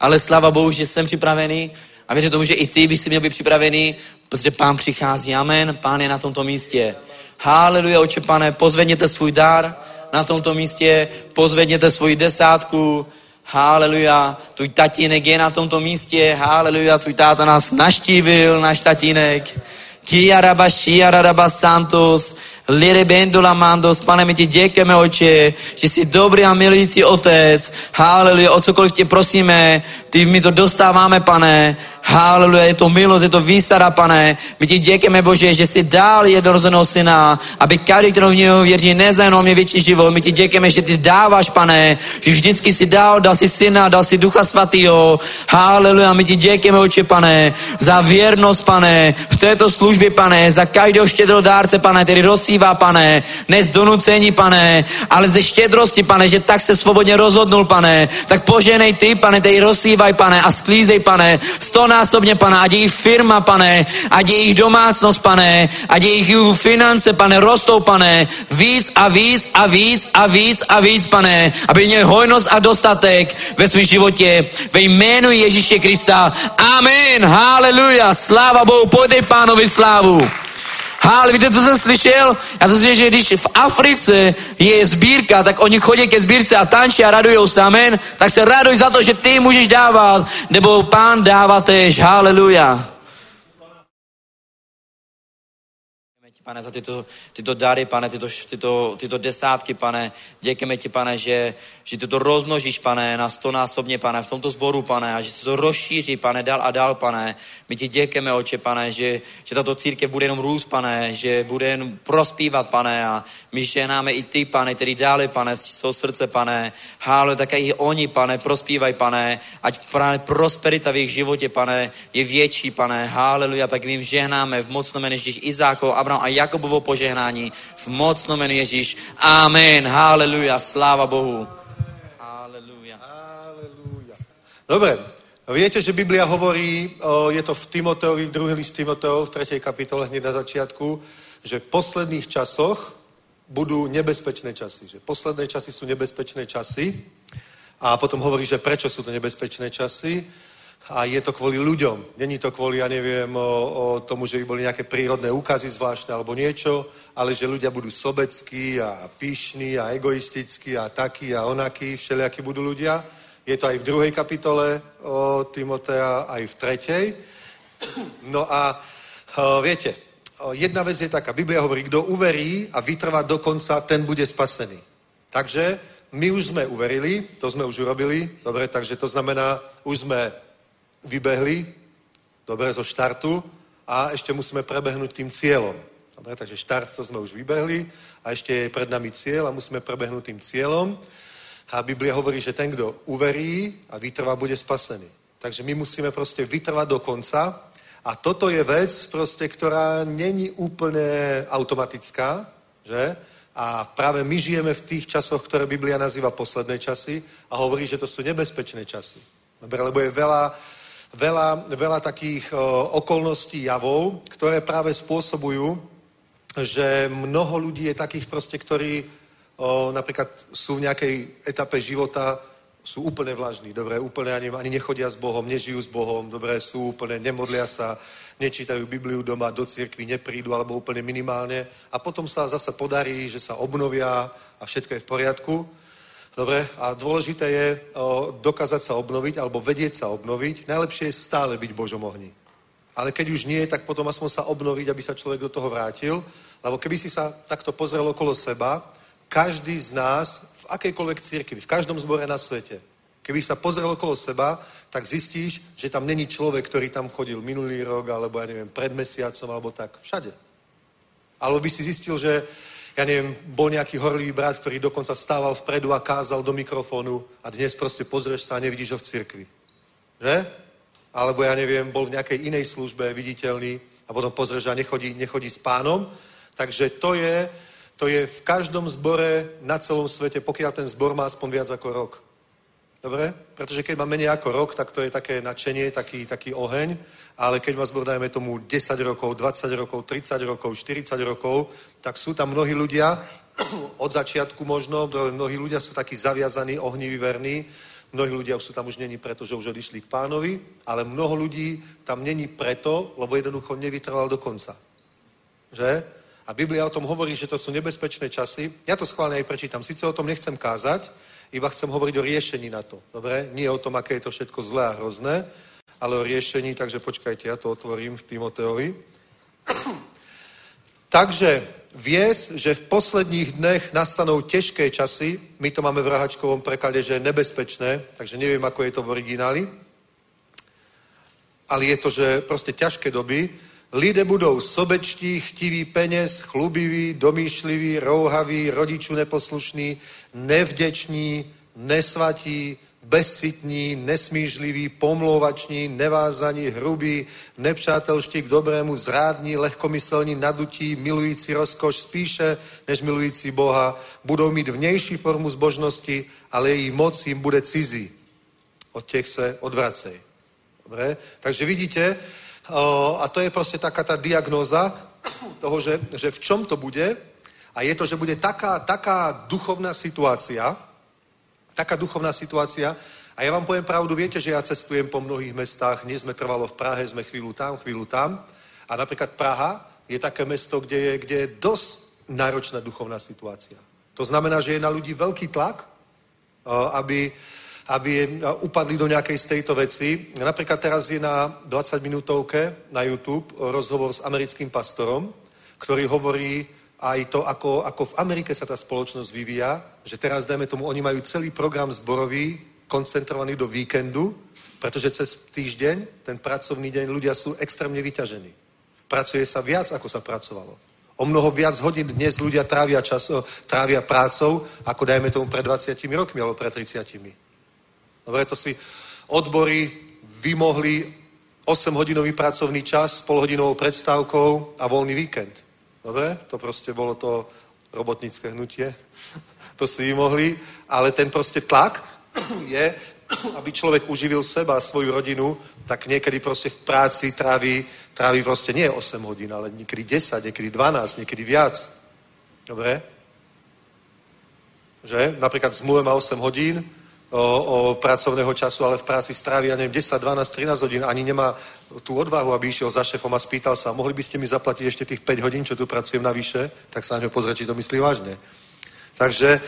ale sláva Bohu, že jsem připravený a věřím tomu, že i ty bys si měl být připravený protože pán přichází. Amen. Pán je na tomto místě. Haleluja, oče pane, pozvedněte svůj dar na tomto místě, pozvedněte svoji desátku, Haleluja, tvůj tatínek je na tomto místě, haleluja, tvůj táta nás naštívil, náš tatínek. Kiaraba, Shiaraba Santos, Lirebendula Mandos, pane, my ti děkujeme, oče, že jsi dobrý a milující otec. Haleluja, o cokoliv tě prosíme, ty my to dostáváme, pane. Haleluja, je to milost, je to výsada, pane. My ti děkujeme, Bože, že jsi dál jednorozeného syna, aby každý, kdo v něho věří, nezajenom mě věčný život. My ti děkujeme, že ty dáváš, pane, že vždycky si dal, dal si syna, dal si ducha svatýho. Haleluja, my ti děkujeme, oče, pane, za věrnost, pane, v této službě, pane, za každého štědrého dárce, pane, který rozsívá, pane, ne z donucení, pane, ale ze štědrosti, pane, že tak se svobodně rozhodnul, pane, tak poženej ty, pane, který rozsívaj, pane, a sklízej, pane, stonásobně, pane, ať jejich firma, pane, ať jejich domácnost, pane, ať jejich finance, pane, rostou, pane, víc a víc a víc a víc a víc, pane, aby měli hojnost a dostatek ve svém životě. Ve jménu Ježíše Krista. Amen. Haleluja. Sláva Bohu. Pojďte pánovi slávu. Ale víte, co jsem slyšel? Já jsem slyšel, že když v Africe je sbírka, tak oni chodí ke sbírce a tančí a radujou se, amen. Tak se raduj za to, že ty můžeš dávat, nebo pán dává tež. Haleluja. Pane, za tyto, tyto dary, pane, tyto, tyto, tyto desátky, pane. Děkujeme ti, pane, že, že ty to rozmnožíš, pane, na stonásobně, pane, v tomto sboru, pane, a že se to rozšíří, pane, dál a dál, pane. My ti děkujeme, oče, pane, že, že tato církev bude jenom růst, pane, že bude jen prospívat, pane, a my ženáme i ty, pane, který dále, pane, z svého srdce, pane. Hále, také i oni, pane, prospívaj, pane, ať právě prosperita v jejich životě, pane, je větší, pane. Haleluja, tak my jim žehnáme v jménu Ježíš Izákov, Abraham a Jakobovo požehnání v mocnom jménu Ježíš. Amen. Haleluja, sláva Bohu. Haleluja. Dobre, viete, že Biblia hovorí, je to v Timoteovi, v druhý list Timoteov, v 3. kapitole hneď na začiatku, že v posledných časoch budú nebezpečné časy. Že posledné časy sú nebezpečné časy. A potom hovorí, že prečo sú to nebezpečné časy. A je to kvôli ľuďom. Není to kvôli, ja neviem, o, o tomu, že by boli nejaké prírodné úkazy zvláštne alebo niečo, ale že ľudia budú sobeckí a pyšní a egoistickí a takí a onakí, všelijakí budú ľudia. Je to aj v druhej kapitole o Timotea, aj v tretej. No a o, viete, o, jedna vec je taká, Biblia hovorí, kto uverí a vytrvá do konca, ten bude spasený. Takže my už sme uverili, to sme už urobili, dobre, takže to znamená, už sme vybehli, dobre, zo štartu a ešte musíme prebehnúť tým cieľom. Dobre, takže štart to sme už vybehli a ešte je pred nami cieľ a musíme prebehnúť tým cieľom. A Biblia hovorí, že ten, kto uverí a vytrvá, bude spasený. Takže my musíme proste vytrvať do konca a toto je vec, proste, ktorá není úplne automatická, že? A práve my žijeme v tých časoch, ktoré Biblia nazýva posledné časy a hovorí, že to sú nebezpečné časy. Dobre, lebo je veľa, veľa, veľa takých o, okolností, javov, ktoré práve spôsobujú, že mnoho ľudí je takých proste, ktorí o, napríklad sú v nejakej etape života, sú úplne vlažní, dobre, úplne ani, ani nechodia s Bohom, nežijú s Bohom, dobre, sú úplne, nemodlia sa, nečítajú Bibliu doma, do cirkvi neprídu, alebo úplne minimálne. A potom sa zase podarí, že sa obnovia a všetko je v poriadku. Dobre, a dôležité je o, dokázať sa obnoviť, alebo vedieť sa obnoviť. Najlepšie je stále byť v Božom ohni. Ale keď už nie, tak potom aspoň sa obnoviť, aby sa človek do toho vrátil. Lebo keby si sa takto pozrel okolo seba, každý z nás v akejkoľvek církvi, v každom zbore na svete, keby sa pozrel okolo seba, tak zistíš, že tam není človek, ktorý tam chodil minulý rok, alebo ja neviem, pred mesiacom, alebo tak. Všade. Alebo by si zistil, že ja neviem, bol nejaký horlivý brat, ktorý dokonca stával vpredu a kázal do mikrofónu a dnes proste pozrieš sa a nevidíš ho v cirkvi. Že? Alebo ja neviem, bol v nejakej inej službe viditeľný a potom pozrieš a nechodí, nechodí s pánom. Takže to je, to je v každom zbore na celom svete, pokiaľ ten zbor má aspoň viac ako rok. Dobre? Pretože keď má menej ako rok, tak to je také nadšenie, taký, taký oheň, ale keď má zbor, dajme tomu 10 rokov, 20 rokov, 30 rokov, 40 rokov, tak sú tam mnohí ľudia, [clears throat] od začiatku možno, mnohí ľudia sú takí zaviazaní, ohniví, verní, Mnohí ľudia sú tam už není preto, že už odišli k pánovi, ale mnoho ľudí tam není preto, lebo jednoducho nevytrval do konca. Že? A Biblia o tom hovorí, že to sú nebezpečné časy. Ja to schválne aj prečítam. Sice o tom nechcem kázať, iba chcem hovoriť o riešení na to. Dobre? Nie o tom, aké je to všetko zlé a hrozné, ale o riešení, takže počkajte, ja to otvorím v Timoteovi. [clears throat] takže vies, že v posledních dnech nastanou těžké časy. My to máme v rahačkovom preklade, že je nebezpečné, takže neviem, ako je to v origináli. Ale je to, že proste ťažké doby. Lidé budou sobečtí, chtiví peněz, chlubiví, domýšliví, rouhaví, rodičů neposlušní, nevděční, nesvatí, bezcitní, nesmížliví, pomlouvační, nevázaní, hrubí, nepřátelští k dobrému, zrádní, lehkomyselní, nadutí, milující rozkoš spíše, než milující Boha, budou mít vnější formu zbožnosti, ale její moc jim bude cizí. Od těch se odvracej. Dobre? Takže vidíte, a to je proste taká tá diagnoza toho, že, že v čom to bude. A je to, že bude taká, taká duchovná situácia, taká duchovná situácia. A ja vám poviem pravdu, viete, že ja cestujem po mnohých mestách, nie sme trvalo v Prahe, sme chvíľu tam, chvíľu tam. A napríklad Praha je také mesto, kde je, kde je dosť náročná duchovná situácia. To znamená, že je na ľudí veľký tlak, aby, aby upadli do nejakej z tejto veci. Napríklad teraz je na 20 minútovke na YouTube rozhovor s americkým pastorom, ktorý hovorí aj to, ako, ako v Amerike sa tá spoločnosť vyvíja, že teraz, dajme tomu, oni majú celý program zborový, koncentrovaný do víkendu, pretože cez týždeň, ten pracovný deň, ľudia sú extrémne vyťažení. Pracuje sa viac, ako sa pracovalo. O mnoho viac hodín dnes ľudia trávia, čas, trávia prácou, ako dajme tomu pred 20 rokmi alebo pred 30. Dobre, to si odbory vymohli 8-hodinový pracovný čas s polhodinovou predstavkou a voľný víkend. Dobre? To proste bolo to robotnícke hnutie. [laughs] To si mohli. Ale ten proste tlak [clears throat] je, [clears throat] aby človek uživil seba a svoju rodinu, tak niekedy proste v práci trávi, trávi proste nie 8 hodín, ale niekedy 10, niekedy 12, niekedy viac. Dobre? Že? Napríklad zmluve má 8 hodín, o, o pracovného času, ale v práci strávi, ja neviem, 10, 12, 13 hodín, ani nemá tú odvahu, aby išiel za šéfom a spýtal sa, mohli by ste mi zaplatiť ešte tých 5 hodín, čo tu pracujem navyše, tak sa na ňo pozrieť, či to myslí vážne. Takže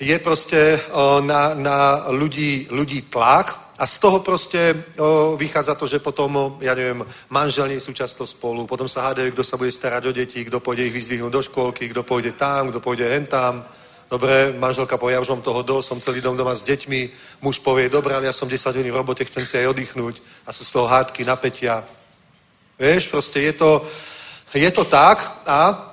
je proste o, na, na ľudí, ľudí tlak a z toho proste o, vychádza to, že potom, ja neviem, manželní sú často spolu, potom sa hádajú, kto sa bude starať o deti, kto pôjde ich vyzdvihnúť do školky, kto pôjde tam, kto pôjde hen tam, Dobre, manželka povie, ja už mám toho dosť, som celý dom doma s deťmi. Muž povie, dobre, ale ja som 10 hodín v robote, chcem si aj oddychnúť. A sú z toho hádky, napätia. Vieš, proste je to, je to tak a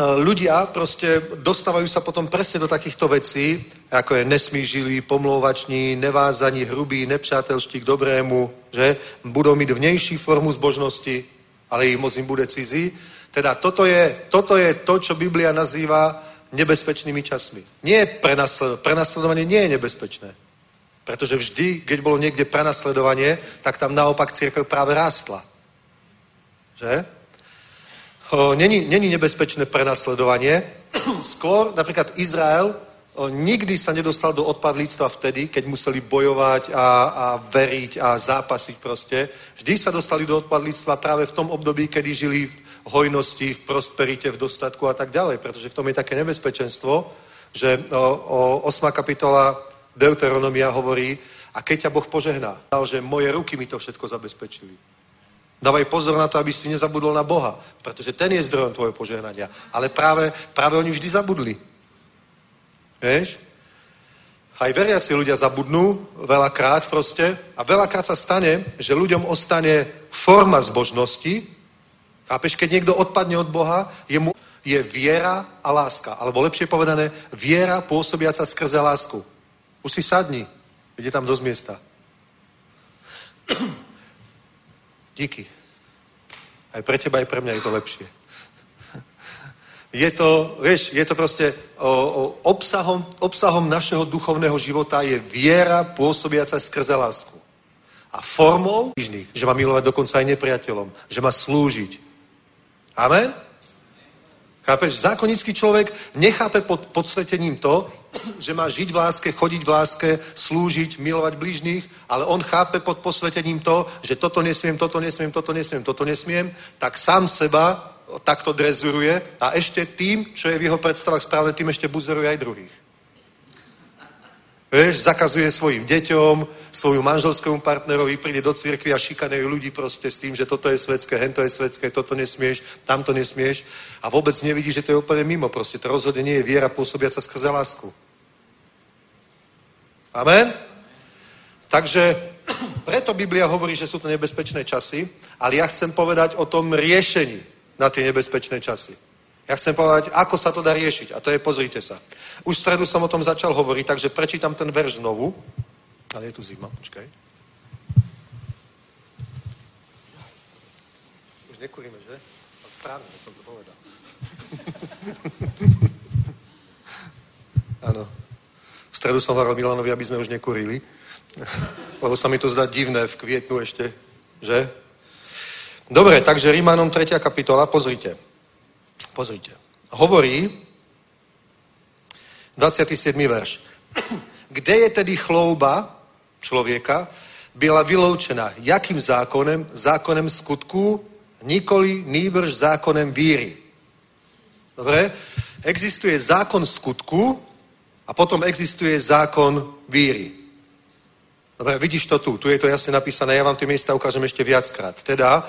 ľudia proste dostávajú sa potom presne do takýchto vecí, ako je nesmížilí, pomlouvační, nevázaní, hrubí, nepřátelští k dobrému, že budou mít vnější formu zbožnosti, ale ich moc im bude cizí. Teda toto je, toto je to, čo Biblia nazýva nebezpečnými časmi. Nie prenasledovanie. Prenasledovanie nie je nebezpečné. Pretože vždy, keď bolo niekde prenasledovanie, tak tam naopak církev práve rástla. Že? O, není, není nebezpečné prenasledovanie. [clears throat] Skôr napríklad Izrael o, nikdy sa nedostal do odpadlíctva vtedy, keď museli bojovať a, a veriť a zápasiť proste. Vždy sa dostali do odpadlíctva práve v tom období, kedy žili v hojnosti, v prosperite, v dostatku a tak ďalej, pretože v tom je také nebezpečenstvo, že o, o 8. kapitola Deuteronomia hovorí, a keď ťa Boh požehná, že moje ruky mi to všetko zabezpečili. Dávaj pozor na to, aby si nezabudol na Boha, pretože ten je zdrojom tvojho požehnania. Ale práve, práve oni vždy zabudli. Vieš? Aj veriaci ľudia zabudnú veľakrát proste a veľakrát sa stane, že ľuďom ostane forma zbožnosti, Chápeš, keď niekto odpadne od Boha, je, mu, je viera a láska. Alebo lepšie povedané, viera pôsobiaca skrze lásku. Už si sadni. Je tam dosť miesta. [clears throat] Díky. Aj pre teba, aj pre mňa je to lepšie. Je to, vieš, je to proste o, o, obsahom, obsahom našeho duchovného života je viera pôsobiaca skrze lásku. A formou, že má milovať dokonca aj nepriateľom, že má slúžiť, Amen? Chápeš? Zákonický človek nechápe pod podsvetením to, že má žiť v láske, chodiť v láske, slúžiť, milovať blížnych, ale on chápe pod posvetením to, že toto nesmiem, toto nesmiem, toto nesmiem, toto nesmiem, tak sám seba takto drezuruje a ešte tým, čo je v jeho predstavách správne, tým ešte buzeruje aj druhých. Vieš, zakazuje svojim deťom, svoju manželskému partnerovi, príde do cirkvi a šikanuje ľudí proste s tým, že toto je svetské, hento je svetské, toto nesmieš, tamto nesmieš a vôbec nevidí, že to je úplne mimo. Proste to rozhodne nie je viera pôsobiaca skrze lásku. Amen? Takže [clears throat] preto Biblia hovorí, že sú to nebezpečné časy, ale ja chcem povedať o tom riešení na tie nebezpečné časy. Ja chcem povedať, ako sa to dá riešiť. A to je, pozrite sa. Už v stredu som o tom začal hovoriť, takže prečítam ten verš znovu. Ale je tu zima, počkaj. Už nekuríme, že? Správne som to povedal. [laughs] Áno. V stredu som hovoril Milanovi, aby sme už nekurili. [laughs] Lebo sa mi to zdá divné v kvietnu ešte, že? Dobre, takže Rímanom 3. kapitola, pozrite. Pozrite. Hovorí 27. verš. [clears throat] Kde je tedy chlouba člověka, byla vyloučena jakým zákonem? Zákonem skutku, nikoli nýbrž zákonem víry. Dobre? Existuje zákon skutku a potom existuje zákon víry. Dobre, vidíš to tu, tu je to jasne napísané, ja vám tie miesta ukážem ešte viackrát. Teda,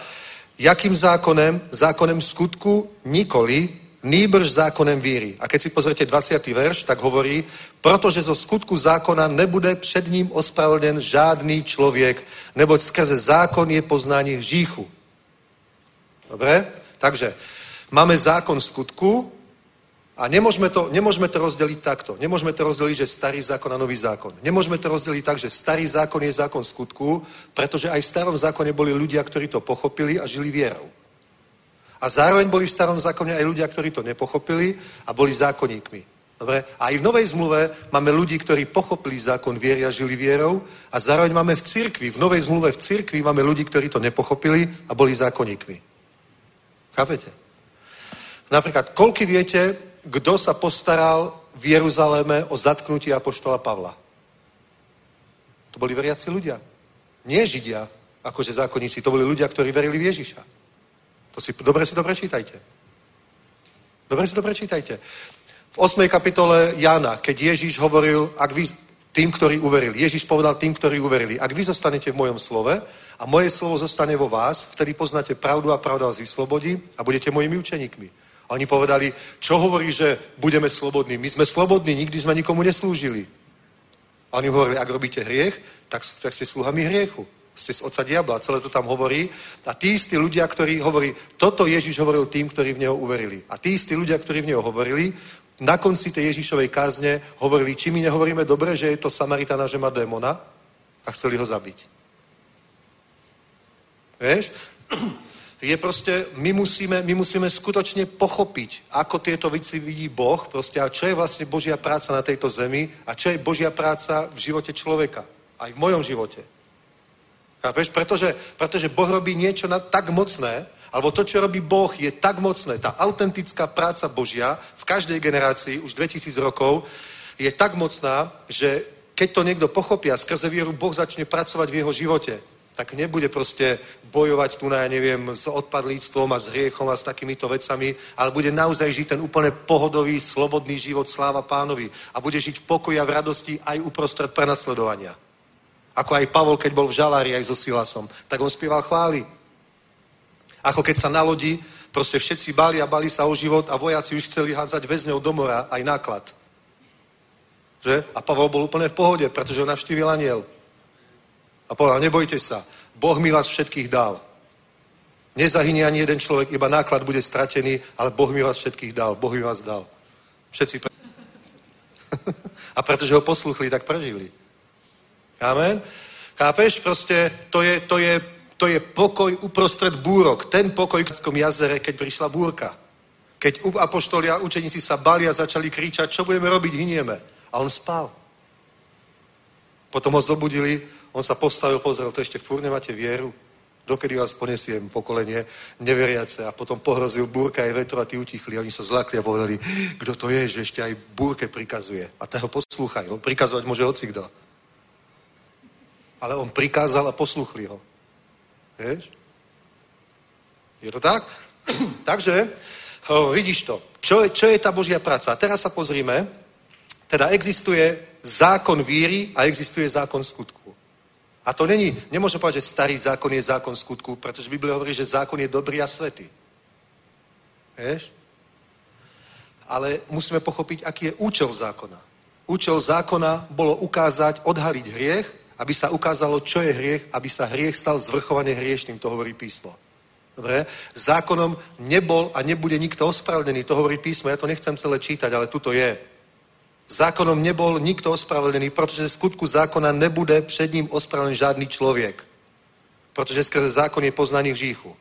jakým zákonem? Zákonem skutku, nikoli, nýbrž zákonem víry. A keď si pozrite 20. verš, tak hovorí, protože zo skutku zákona nebude před ním ospravedlněn žádný člověk, neboť skrze zákon je poznání hříchu. Dobre? Takže máme zákon skutku a nemôžeme to, nemôžeme to rozdeliť takto. Nemôžeme to rozdeliť, že starý zákon a nový zákon. Nemôžeme to rozdeliť tak, že starý zákon je zákon skutku, pretože aj v starom zákone boli ľudia, ktorí to pochopili a žili vierou. A zároveň boli v starom zákone aj ľudia, ktorí to nepochopili a boli zákonníkmi. Dobre? A aj v Novej zmluve máme ľudí, ktorí pochopili zákon viery a žili vierou a zároveň máme v cirkvi, v Novej zmluve v cirkvi máme ľudí, ktorí to nepochopili a boli zákonníkmi. Chápete? Napríklad, koľky viete, kto sa postaral v Jeruzaléme o zatknutie apoštola Pavla? To boli veriaci ľudia. Nie Židia, akože zákonníci, to boli ľudia, ktorí verili v Ježiša. To si, dobre si to prečítajte. Dobre si to prečítajte. V 8. kapitole Jana, keď Ježíš hovoril, ak vy tým, ktorí uverili. Ježíš povedal tým, ktorí uverili. Ak vy zostanete v mojom slove a moje slovo zostane vo vás, vtedy poznáte pravdu a pravda vás vyslobodí a budete mojimi učeníkmi. A oni povedali, čo hovorí, že budeme slobodní? My sme slobodní, nikdy sme nikomu neslúžili. A oni hovorili, ak robíte hriech, tak, tak ste sluhami hriechu. Ste z oca diabla, celé to tam hovorí. A tí istí ľudia, ktorí hovorí, toto Ježiš hovoril tým, ktorí v neho uverili. A tí istí ľudia, ktorí v neho hovorili, na konci tej Ježišovej kázne hovorili, či my nehovoríme dobre, že je to Samaritana, že má démona a chceli ho zabiť. Vieš? Je proste, my musíme, my musíme skutočne pochopiť, ako tieto veci vidí Boh, proste, a čo je vlastne Božia práca na tejto zemi a čo je Božia práca v živote človeka. Aj v mojom živote. Chápeš? Pretože, pretože Boh robí niečo na, tak mocné, alebo to, čo robí Boh, je tak mocné. Tá autentická práca Božia v každej generácii, už 2000 rokov, je tak mocná, že keď to niekto pochopí a skrze vieru Boh začne pracovať v jeho živote, tak nebude proste bojovať tu na, ja neviem, s odpadlíctvom a s hriechom a s takýmito vecami, ale bude naozaj žiť ten úplne pohodový, slobodný život, sláva pánovi. A bude žiť v pokoji a v radosti aj uprostred prenasledovania. Ako aj Pavol, keď bol v žalári aj so Silasom, tak on spieval chvály. Ako keď sa na lodi proste všetci bali a bali sa o život a vojaci už chceli hádzať väzňov do mora aj náklad. Že? A Pavol bol úplne v pohode, pretože ho navštívil aniel. A povedal, nebojte sa, Boh mi vás všetkých dal. Nezahynie ani jeden človek, iba náklad bude stratený, ale Boh mi vás všetkých dal. Boh mi vás dal. Všetci pre... [laughs] A pretože ho posluchli, tak prežili. Amen? Chápeš? Proste to je, to je to je pokoj uprostred búrok. Ten pokoj v Kackom jazere, keď prišla búrka. Keď apoštoli a učeníci sa bali a začali kričať, čo budeme robiť, hynieme. A on spal. Potom ho zobudili, on sa postavil, pozrel, to ešte fúr nemáte vieru. Dokedy vás ponesiem pokolenie neveriace a potom pohrozil búrka aj vetro a tí utichli. Oni sa zlakli a povedali, kto to je, že ešte aj búrke prikazuje. A toho poslúchaj. On prikazovať môže hoci kto. Ale on prikázal a posluchli ho. Vieš? Je to tak? [clears throat] Takže, ho, vidíš to. Čo, čo je tá Božia práca? A teraz sa pozrime. Teda existuje zákon víry a existuje zákon skutku. A to není, nemôžem povedať, že starý zákon je zákon skutku, pretože Biblia hovorí, že zákon je dobrý a svetý. Vieš? Ale musíme pochopiť, aký je účel zákona. Účel zákona bolo ukázať, odhaliť hriech, aby sa ukázalo, čo je hriech, aby sa hriech stal zvrchovane hriešným, to hovorí písmo. Dobre? Zákonom nebol a nebude nikto ospravedlený, to hovorí písmo, ja to nechcem celé čítať, ale tuto je. Zákonom nebol nikto ospravedlený, protože skutku zákona nebude před ním ospravedlený žádný člověk. Protože skrze zákon je poznaný hříchu.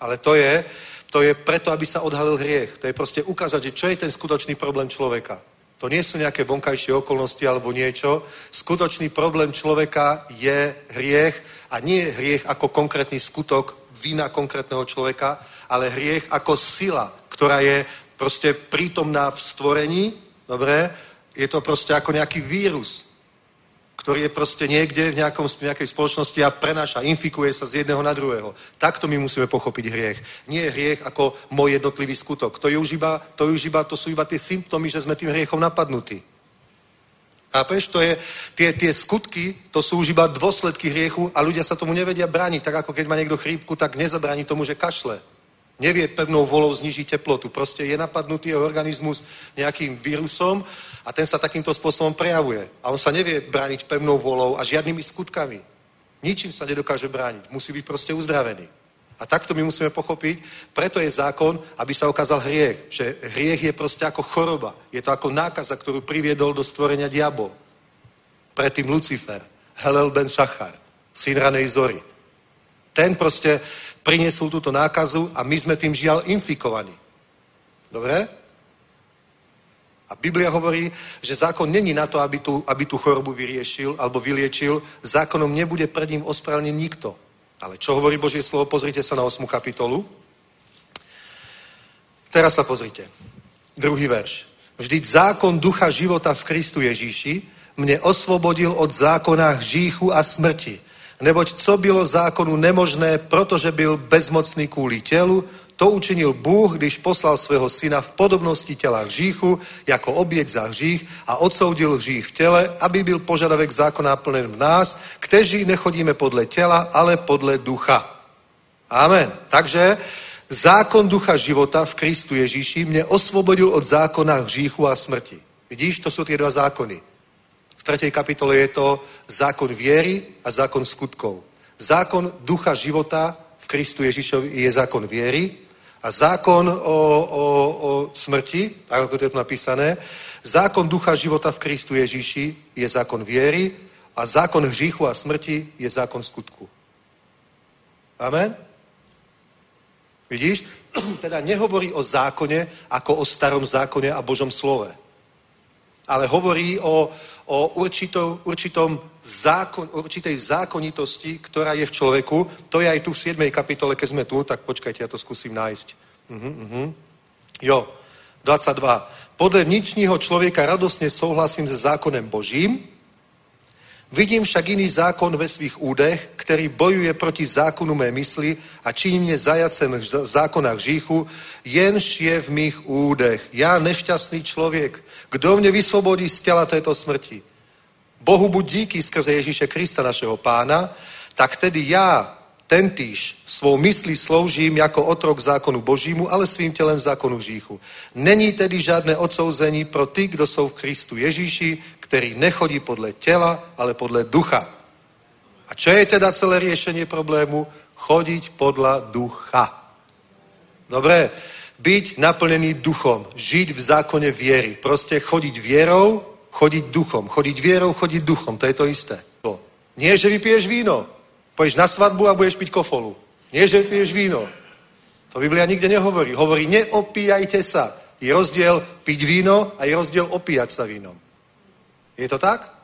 Ale to je, to je preto, aby sa odhalil hriech. To je proste ukázať, že čo je ten skutočný problém človeka. To nie sú nejaké vonkajšie okolnosti alebo niečo. Skutočný problém človeka je hriech a nie hriech ako konkrétny skutok vina konkrétneho človeka, ale hriech ako sila, ktorá je proste prítomná v stvorení, dobre, je to proste ako nejaký vírus, ktorý je proste niekde v, nejakom, nejakej spoločnosti a prenáša, infikuje sa z jedného na druhého. Takto my musíme pochopiť hriech. Nie hriech ako môj jednotlivý skutok. To, je už iba, to, je už iba, to sú iba tie symptómy, že sme tým hriechom napadnutí. Chápeš? To je, tie, tie skutky, to sú už iba dôsledky hriechu a ľudia sa tomu nevedia brániť. Tak ako keď má niekto chrípku, tak nezabráni tomu, že kašle. Nevie pevnou volou znižiť teplotu. Proste je napadnutý jeho organizmus nejakým vírusom a ten sa takýmto spôsobom prejavuje. A on sa nevie brániť pevnou volou a žiadnymi skutkami. Ničím sa nedokáže brániť. Musí byť proste uzdravený. A takto my musíme pochopiť, preto je zákon, aby sa ukázal hriech. Že hriech je proste ako choroba. Je to ako nákaza, ktorú priviedol do stvorenia diabol. Predtým Lucifer, Helel ben Shachar, syn ranej zory. Ten proste priniesol túto nákazu a my sme tým žiaľ infikovaní. Dobre? A Biblia hovorí, že zákon není na to, aby tu, aby tu chorobu vyriešil alebo vyliečil. Zákonom nebude pred ním ospravedlnený nikto. Ale čo hovorí Božie slovo? Pozrite sa na 8. kapitolu. Teraz sa pozrite. Druhý verš. Vždyť zákon ducha života v Kristu Ježíši mne osvobodil od zákona hříchu a smrti. Neboť co bylo zákonu nemožné, protože byl bezmocný kvůli tělu, to učinil Bůh, když poslal svého syna v podobnosti těla hříchu jako objekt za hřích a odsoudil hřích v těle, aby byl požadavek zákona plnen v nás, kteří nechodíme podle těla, ale podle ducha. Amen. Takže zákon ducha života v Kristu Ježíši mě osvobodil od zákona hříchu a smrti. Vidíš, to jsou ty dva zákony. V 3. kapitole je to zákon viery a zákon skutkov. Zákon ducha života v Kristu Ježišovi je zákon viery a zákon o, o, o smrti, tak ako to je tu napísané, zákon ducha života v Kristu Ježíši je zákon viery a zákon hříchu a smrti je zákon skutku. Amen? Vidíš? [clears throat] Teda nehovorí o zákone ako o starom zákone a Božom slove. Ale hovorí o, o určitou, určitom zákon, určitej zákonitosti, ktorá je v človeku. To je aj tu v 7. kapitole, keď sme tu, tak počkajte, ja to skúsim nájsť. Uh-huh, uh-huh. Jo, 22. Podle vnitřního člověka radostně souhlasím se zákonem Božím, vidím však jiný zákon ve svých údech, který bojuje proti zákonu mé mysli a činí mě zajacem zákona hříchu, jenž je v mých údech. Já nešťastný člověk, kdo mě vysvobodí z těla této smrti? Bohu buď díky skrze Ježíše Krista, našeho pána, tak tedy já, tentýž, svou myslí sloužím jako otrok zákonu božímu, ale svým tělem zákonu hříchu. Není tedy žádné odsouzení pro ty, kdo jsou v Kristu Ježíši, který nechodí podle těla, ale podle ducha. A čo je teda celé riešenie problému? Chodiť podľa ducha. Dobre, byť naplnený duchom, žiť v zákone viery. Proste chodiť vierou, chodiť duchom. Chodiť vierou, chodiť duchom. To je to isté. Nie, že vypiješ víno. Pôjdeš na svadbu a budeš piť kofolu. Nie, že vypiješ víno. To Biblia nikde nehovorí. Hovorí, neopíjajte sa. Je rozdiel piť víno a je rozdiel opíjať sa vínom. Je to tak?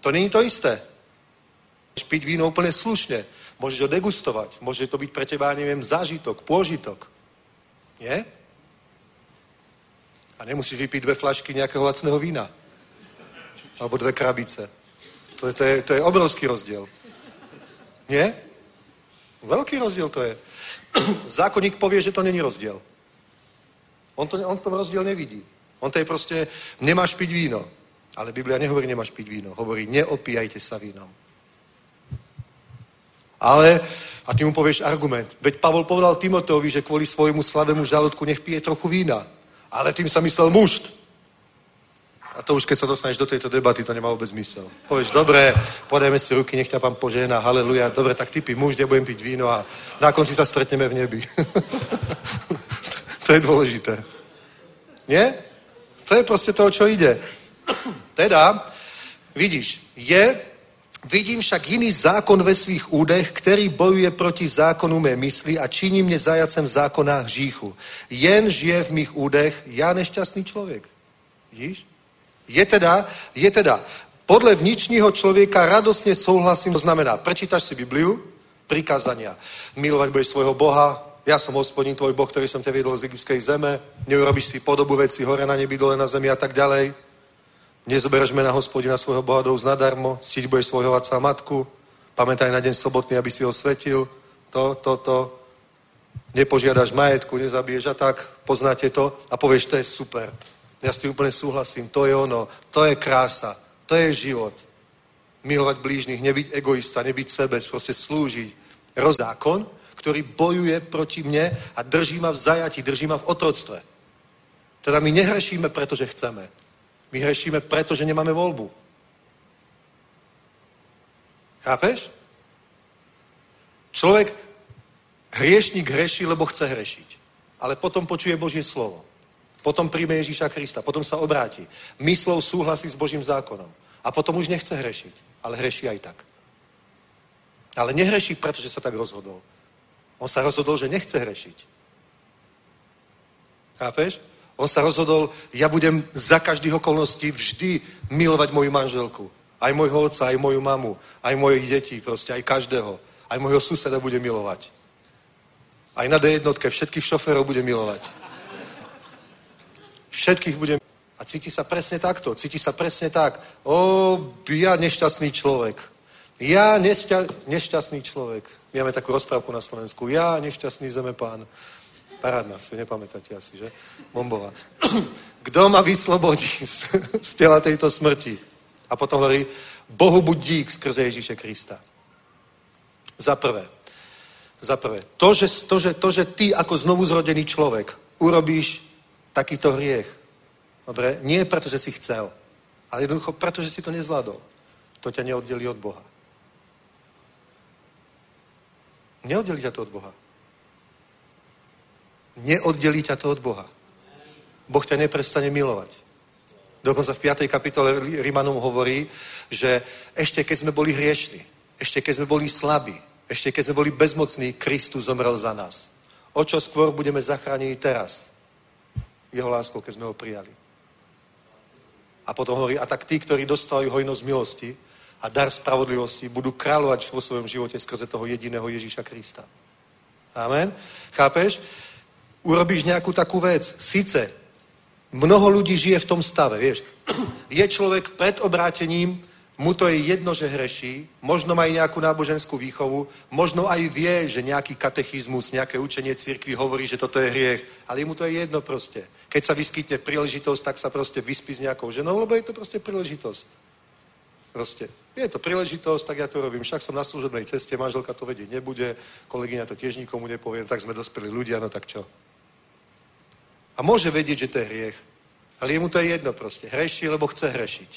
To není to isté. Môžeš piť víno úplne slušne. Môžeš ho degustovať. Môže to byť pre teba, neviem, zážitok, pôžitok. Nie? A nemusíš vypiť dve flašky nejakého lacného vína. Alebo dve krabice. To je, to je, to je obrovský rozdiel. Nie? Veľký rozdiel to je. Zákonník povie, že to není rozdiel. On, to, on v tom rozdiel nevidí. On to je proste, nemáš piť víno. Ale Biblia nehovorí, nemáš piť víno. Hovorí, neopíjajte sa vínom. Ale, a ty mu povieš argument. Veď Pavol povedal Timoteovi, že kvôli svojmu slavému žalúdku nech pije trochu vína. Ale tým sa myslel mušt. A to už keď sa dostaneš do tejto debaty, to nemá vôbec zmysel. Povieš, dobre, podajme si ruky, nech ťa pán požehná, haleluja, dobre, tak ty pi muž, ja budem piť víno a na konci sa stretneme v nebi. [laughs] to je dôležité. Nie? To je proste to, čo ide. [clears throat] teda, vidíš, je, vidím však jiný zákon ve svých údech, který bojuje proti zákonu mé mysli a činí mě zajacem zákonách žíchu. Jen žije v mých údech já nešťastný člověk. Vidíš? Je teda, je teda, podle vnitřního člověka radostně souhlasím, to znamená, prečítaš si Bibliu, prikázania. Milovať budeš svojho Boha, ja som hospodín tvoj Boh, ktorý som ťa viedol z egyptskej zeme, neurobíš si podobu veci hore na nebi, dole na zemi a tak ďalej. Nezoberaš mena hospodina svojho Boha dous nadarmo, ctiť budeš svojho otca a matku, pamätaj na deň sobotný, aby si ho svetil, to, to, to. Nepožiadaš majetku, nezabiješ a tak, poznáte to a povieš, to je super. Ja s tým úplne súhlasím, to je ono, to je krása, to je život. Milovať blížnych, nebyť egoista, nebyť sebec, proste slúžiť. Rozzákon, ktorý bojuje proti mne a drží ma v zajati, drží ma v otroctve. Teda my nehrešíme, pretože chceme. My hrešíme, pretože nemáme voľbu. Chápeš? Človek, hriešník hreší, lebo chce hrešiť. Ale potom počuje Božie slovo. Potom príjme Ježíša Krista. Potom sa obráti. Myslou súhlasí s Božím zákonom. A potom už nechce hrešiť. Ale hreší aj tak. Ale nehreší, pretože sa tak rozhodol. On sa rozhodol, že nechce hrešiť. Chápeš? On sa rozhodol, ja budem za každých okolností vždy milovať moju manželku. Aj môjho otca, aj moju mamu, aj mojich detí, proste aj každého. Aj môjho suseda bude milovať. Aj na D1 všetkých šoférov bude milovať. Všetkých bude a cíti sa presne takto. Cíti sa presne tak. O, ja nešťastný človek. Ja nešťa, nešťastný človek. My máme takú rozprávku na Slovensku. Ja nešťastný zemepán. Parádna, si nepamätáte asi, že? Bombová. [clears throat] Kto ma vyslobodí z, [laughs] z tela tejto smrti? A potom hovorí, Bohu buď dík skrze Ježíše Krista. Za prvé. Za prvé. To že, to, že, to, že ty ako znovu zrodený človek urobíš takýto hriech. Dobre? Nie preto, že si chcel, ale jednoducho preto, že si to nezvládol. To ťa neoddelí od Boha. Neoddelí ťa to od Boha. Neoddelí ťa to od Boha. Boh ťa neprestane milovať. Dokonca v 5. kapitole Rimanom hovorí, že ešte keď sme boli hriešni, ešte keď sme boli slabí, ešte keď sme boli bezmocní, Kristus zomrel za nás. O čo skôr budeme zachránení teraz? Jeho láskou, keď sme ho prijali. A potom hovorí, a tak tí, ktorí dostávajú hojnosť milosti a dar spravodlivosti, budú kráľovať vo svojom živote skrze toho jediného Ježíša Krista. Amen? Chápeš? Urobíš nejakú takú vec. Sice mnoho ľudí žije v tom stave, vieš. [clears throat] Je človek pred obrátením, mu to je jedno, že hreší, možno má aj nejakú náboženskú výchovu, možno aj vie, že nejaký katechizmus, nejaké učenie cirkvi hovorí, že toto je hriech, ale mu to je jedno proste. Keď sa vyskytne príležitosť, tak sa proste vyspí s nejakou ženou, lebo je to proste príležitosť. Proste. Je to príležitosť, tak ja to robím. Však som na služobnej ceste, manželka to vedieť nebude, kolegyňa to tiež nikomu nepovie, tak sme dospeli ľudia, no tak čo? A môže vedieť, že to je hriech. Ale jemu to je jedno proste. Hreší, lebo chce hrešiť.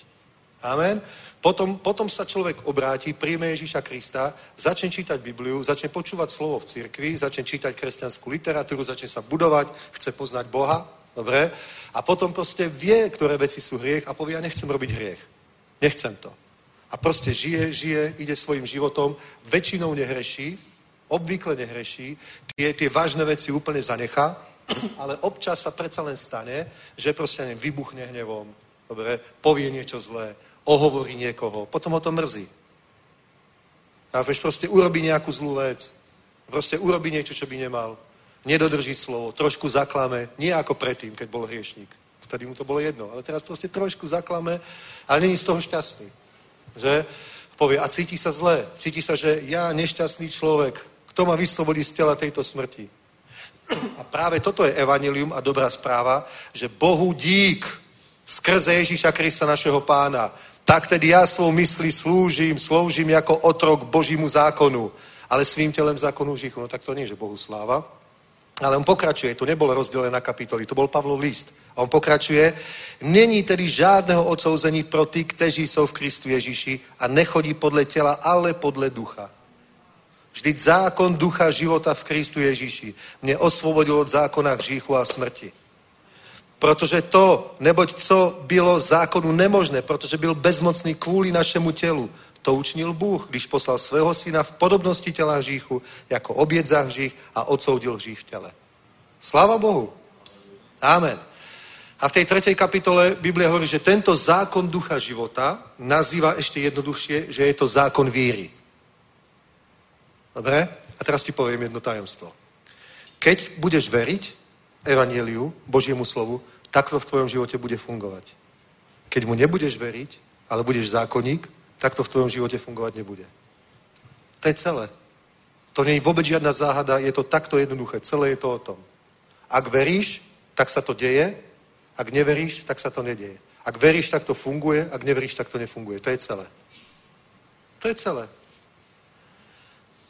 Amen. Potom, potom sa človek obráti, príjme Ježíša Krista, začne čítať Bibliu, začne počúvať slovo v cirkvi, začne čítať kresťanskú literatúru, začne sa budovať, chce poznať Boha, dobre? A potom proste vie, ktoré veci sú hriech a povie, ja nechcem robiť hriech. Nechcem to. A proste žije, žije, ide svojim životom, väčšinou nehreší, obvykle nehreší, tie, tie vážne veci úplne zanechá, ale občas sa predsa len stane, že proste neviem, vybuchne hnevom, dobre, povie niečo zlé, ohovorí niekoho, potom ho to mrzí. Chápeš? Proste urobí nejakú zlú vec. Proste urobí niečo, čo by nemal. Nedodrží slovo, trošku zaklame, nie ako predtým, keď bol hriešník. Vtedy mu to bolo jedno, ale teraz proste trošku zaklame, ale není z toho šťastný. Že? Povie, a cíti sa zle. Cíti sa, že ja, nešťastný človek, kto ma vyslobodí z tela tejto smrti? [clears throat] A práve toto je evanilium a dobrá správa, že Bohu dík skrze Ježíša Krista našeho pána. Tak tedy ja svou myslí slúžim, slúžim jako otrok Božímu zákonu, ale svým telem zákonu žichu. No tak to nie, že Bohu sláva. Ale on pokračuje, to nebolo rozdelené na kapitoly, to bol Pavlov list. A on pokračuje, není tedy žádného odsouzení pro ty, kteří jsou v Kristu Ježíši a nechodí podle těla, ale podle ducha. Vždyť zákon ducha života v Kristu Ježíši mě osvobodil od zákona hříchu a smrti. Protože to, neboť co bylo zákonu nemožné, protože byl bezmocný kvůli našemu tělu, to učinil Bůh, když poslal svého syna v podobnosti těla hříchu jako oběd za hřích a odsoudil hřích v těle. Sláva Bohu. Amen. A v tej tretej kapitole Biblia hovorí, že tento zákon ducha života nazýva ešte jednoduchšie, že je to zákon víry. Dobre? A teraz ti poviem jedno tajomstvo. Keď budeš veriť Evangeliu, Božiemu slovu, tak to v tvojom živote bude fungovať. Keď mu nebudeš veriť, ale budeš zákonník, tak to v tvojom živote fungovať nebude. To je celé. To nie je vôbec žiadna záhada, je to takto jednoduché. Celé je to o tom. Ak veríš, tak sa to deje, ak neveríš, tak sa to nedieje. Ak veríš, tak to funguje, ak neveríš, tak to nefunguje. To je celé. To je celé.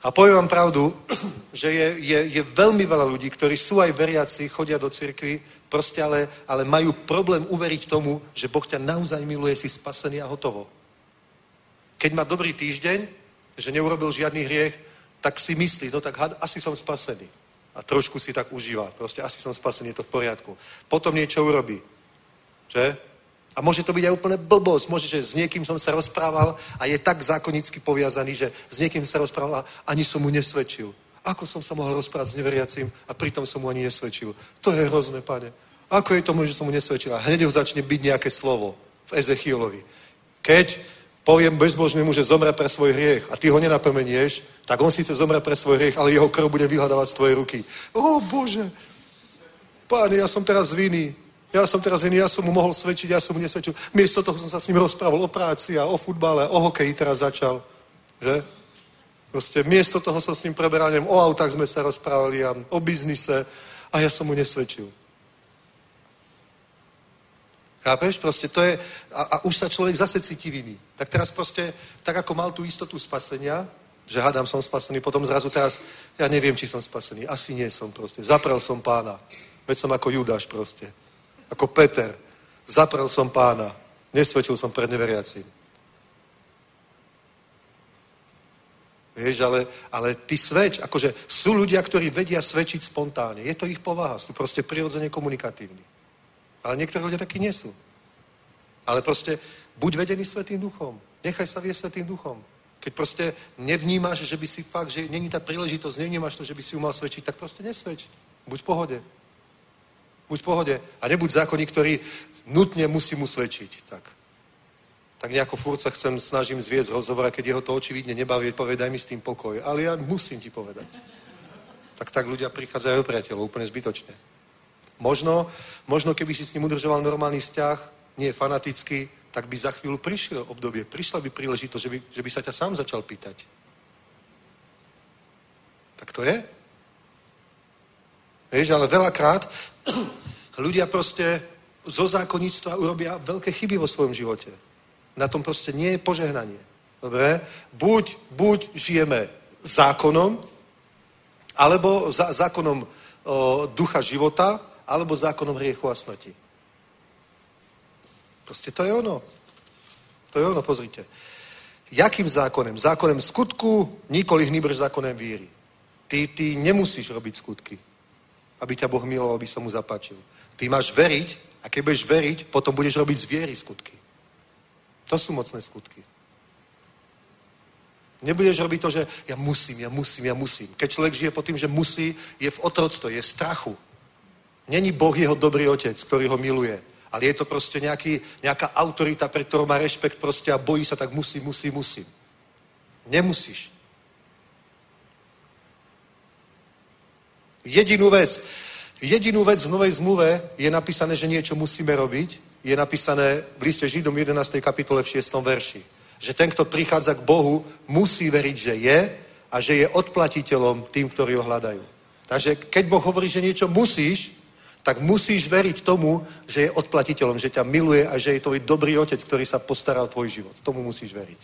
A poviem vám pravdu, [clears throat] že je, je, je veľmi veľa ľudí, ktorí sú aj veriaci, chodia do cirkvi, proste ale, ale majú problém uveriť tomu, že Boh ťa naozaj miluje, si spasený a hotovo. Keď má dobrý týždeň, že neurobil žiadny hriech, tak si myslí, no tak asi som spasený. A trošku si tak užíva. Proste asi som spasený, je to v poriadku. Potom niečo urobí. Že? A môže to byť aj úplne blbosť. Môže, že s niekým som sa rozprával a je tak zákonicky poviazaný, že s niekým sa rozprával a ani som mu nesvedčil. Ako som sa mohol rozprávať s neveriacím a pritom som mu ani nesvedčil. To je hrozné, pane. Ako je to že som mu nesvedčil? A hneď ho začne byť nejaké slovo v Ezechielovi. Keď poviem bezbožnému, že zomre pre svoj hriech a ty ho nenapomenieš, tak on síce zomre pre svoj hriech, ale jeho krv bude vyhľadávať z tvojej ruky. O Bože, páne, ja som teraz vinný. Ja som teraz vinný, ja som mu mohol svedčiť, ja som mu nesvedčil. Miesto toho som sa s ním rozprával o práci a o futbale, o hokeji teraz začal. Že? Proste miesto toho som s ním preberal, neviem, o autách sme sa rozprávali a o biznise a ja som mu nesvedčil. Chápeš? Proste to je, a, a už sa človek zase cíti vinný. Tak teraz proste, tak ako mal tú istotu spasenia, že hádam, som spasený, potom zrazu teraz, ja neviem, či som spasený, asi nie som proste. Zaprel som pána. Veď som ako Judáš proste. Ako Peter. Zaprel som pána. Nesvedčil som pred neveriacím. Vieš, ale, ale ty svedč, akože sú ľudia, ktorí vedia svedčiť spontánne. Je to ich povaha, sú proste prirodzene komunikatívni. Ale niektorí ľudia takí nie sú. Ale proste buď vedený Svetým duchom. Nechaj sa viesť Svetým duchom. Keď proste nevnímaš, že by si fakt, že není tá príležitosť, nevnímaš to, že by si umal svedčiť, tak proste nesvedč. Buď v pohode. Buď v pohode. A nebuď zákonník, ktorý nutne musí mu svedčiť. Tak. Tak nejako furt sa chcem, snažím zviesť rozhovor, a keď jeho to očividne nebaví, povedaj mi s tým pokoj. Ale ja musím ti povedať. Tak tak ľudia prichádzajú priateľov úplne zbytočne. Možno, možno keby si s ním udržoval normálny vzťah, nie fanaticky, tak by za chvíľu prišiel obdobie, prišla by príležitosť, že by, že by sa ťa sám začal pýtať. Tak to je. Vieš, ale veľakrát [clears throat] ľudia proste zo zákonníctva urobia veľké chyby vo svojom živote. Na tom proste nie je požehnanie. Dobre? Buď, buď žijeme zákonom, alebo za, zákonom o, ducha života, alebo zákonom hriechu a smrti. Proste to je ono. To je ono, pozrite. Jakým zákonem? Zákonem skutku, nikoli hníbrž zákonem víry. Ty, ty nemusíš robiť skutky, aby ťa Boh miloval, aby som mu zapáčil. Ty máš veriť a keď budeš veriť, potom budeš robiť z viery skutky. To sú mocné skutky. Nebudeš robiť to, že ja musím, ja musím, ja musím. Keď človek žije pod tým, že musí, je v otroctve, je v strachu. Není Boh jeho dobrý otec, ktorý ho miluje, ale je to proste nejaký, nejaká autorita, pre ktorú má rešpekt proste a bojí sa, tak musí, musí, musí. Nemusíš. Jedinú vec, jedinú vec v Novej zmluve je napísané, že niečo musíme robiť. Je napísané v liste Židom 11. kapitole v 6. verši. Že ten, kto prichádza k Bohu, musí veriť, že je a že je odplatiteľom tým, ktorí ho hľadajú. Takže keď Boh hovorí, že niečo musíš, tak musíš veriť tomu, že je odplatiteľom, že ťa miluje a že je tvoj dobrý otec, ktorý sa postará o tvoj život. Tomu musíš veriť.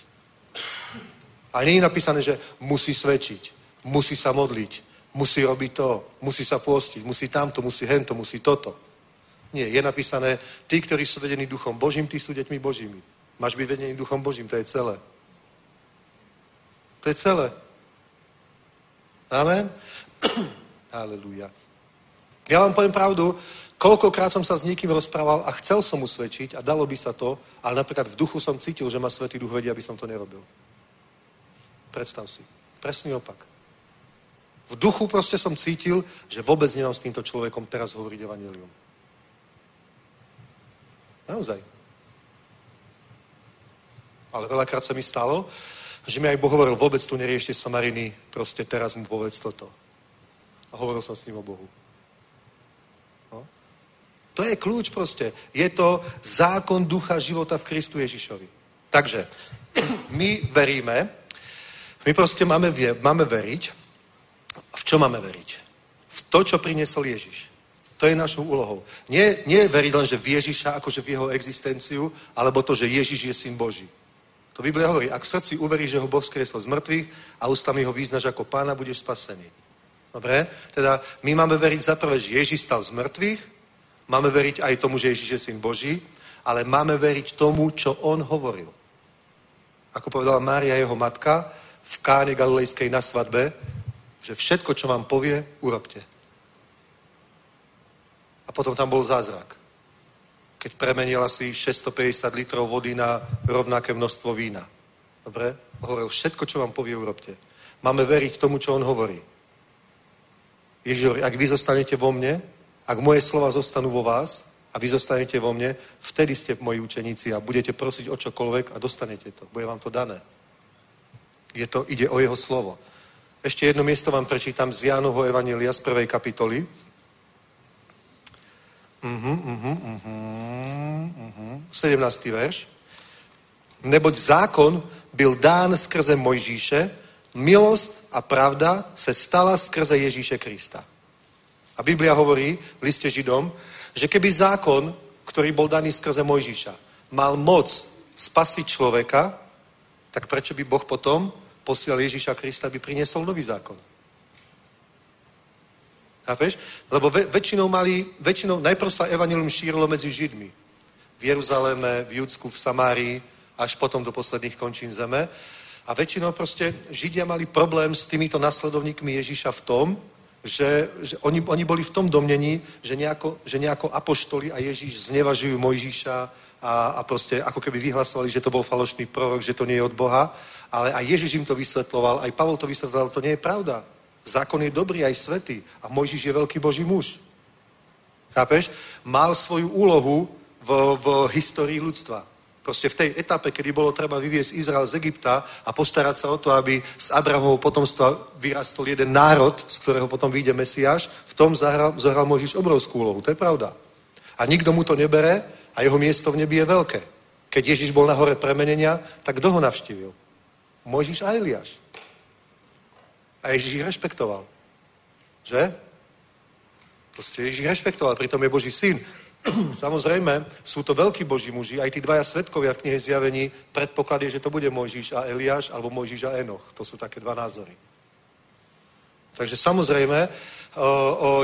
A nie je napísané, že musí svedčiť, musí sa modliť, musí robiť to, musí sa postiť, musí tamto, musí hento, musí toto. Nie, je napísané, tí, ktorí sú vedení duchom Božím, tí sú deťmi Božími. Máš byť vedený duchom Božím, to je celé. To je celé. Amen? [clears throat] Halelúja. Ja vám poviem pravdu, koľkokrát som sa s niekým rozprával a chcel som mu svedčiť a dalo by sa to, ale napríklad v duchu som cítil, že ma Svetý duch vedie, aby som to nerobil. Predstav si. Presný opak. V duchu proste som cítil, že vôbec nemám s týmto človekom teraz hovoriť evanelium. Naozaj. Ale veľakrát sa mi stalo, že mi aj Boh hovoril, vôbec tu neriešte Samariny, proste teraz mu povedz toto. A hovoril som s ním o Bohu. To je kľúč proste. Je to zákon ducha života v Kristu Ježišovi. Takže, [clears throat] my veríme, my proste máme, máme veriť. V čo máme veriť? V to, čo priniesol Ježiš. To je našou úlohou. Nie, nie veriť len, že v Ježiša, akože v jeho existenciu, alebo to, že Ježiš je syn Boží. To Biblia hovorí, ak v srdci uveríš, že ho Boh skriesol z mŕtvych a ústami ho význaš ako pána, budeš spasený. Dobre? Teda my máme veriť za prvé, že Ježiš stal z mŕtvych, máme veriť aj tomu, že Ježiš je syn Boží, ale máme veriť tomu, čo on hovoril. Ako povedala Mária, jeho matka, v káne galilejskej na svadbe, že všetko, čo vám povie, urobte. A potom tam bol zázrak. Keď premenila si 650 litrov vody na rovnaké množstvo vína. Dobre? Hovoril, všetko, čo vám povie, urobte. Máme veriť tomu, čo on hovorí. Ježiš hovorí, ak vy zostanete vo mne, ak moje slova zostanú vo vás a vy zostanete vo mne, vtedy ste moji učeníci a budete prosiť o čokoľvek a dostanete to. Bude vám to dané. Je to, ide o jeho slovo. Ešte jedno miesto vám prečítam z Jánovho Evanília z prvej kapitoly. Uh-huh, uh-huh, uh-huh, uh-huh. 17. verš. Neboť zákon byl dán skrze Mojžíše, milosť a pravda se stala skrze Ježíše Krista. A Biblia hovorí v liste Židom, že keby zákon, ktorý bol daný skrze Mojžíša, mal moc spasiť človeka, tak prečo by Boh potom posiel Ježíša Krista, aby priniesol nový zákon? Chápeš? Lebo väčšinou mali, väčšinou, najprv sa evanilium šírilo medzi Židmi. V Jeruzaléme, v Judsku, v Samárii, až potom do posledných končín zeme. A väčšinou proste Židia mali problém s týmito nasledovníkmi Ježíša v tom, že, že oni, oni boli v tom domnení, že nejako, že nejako apoštoli a Ježíš znevažujú Mojžíša a, a proste ako keby vyhlasovali, že to bol falošný prorok, že to nie je od Boha. Ale aj Ježiš im to vysvetloval, aj Pavol to vysvetloval, to nie je pravda. Zákon je dobrý aj svetý a Mojžiš je veľký Boží muž. Chápeš? Mal svoju úlohu v, v histórii ľudstva. Proste v tej etape, kedy bolo treba vyviesť Izrael z Egypta a postarať sa o to, aby z Abrahamovho potomstva vyrastol jeden národ, z ktorého potom vyjde Mesiáš, v tom zahral, zahral Mojžiš obrovskú úlohu. To je pravda. A nikto mu to nebere a jeho miesto v nebi je veľké. Keď Ježiš bol na hore premenenia, tak kto ho navštívil? Mojžiš a Eliáš. A Ježiš ich rešpektoval. Že? Proste Ježiš rešpektoval, pritom je Boží syn. [clears throat] Samozrejme, sú to veľkí Boží muži, aj tí dvaja svetkovia v knihe zjavení, predpoklad je, že to bude Mojžiš a Eliáš, alebo Mojžiš a Enoch. To sú také dva názory. Takže samozrejme,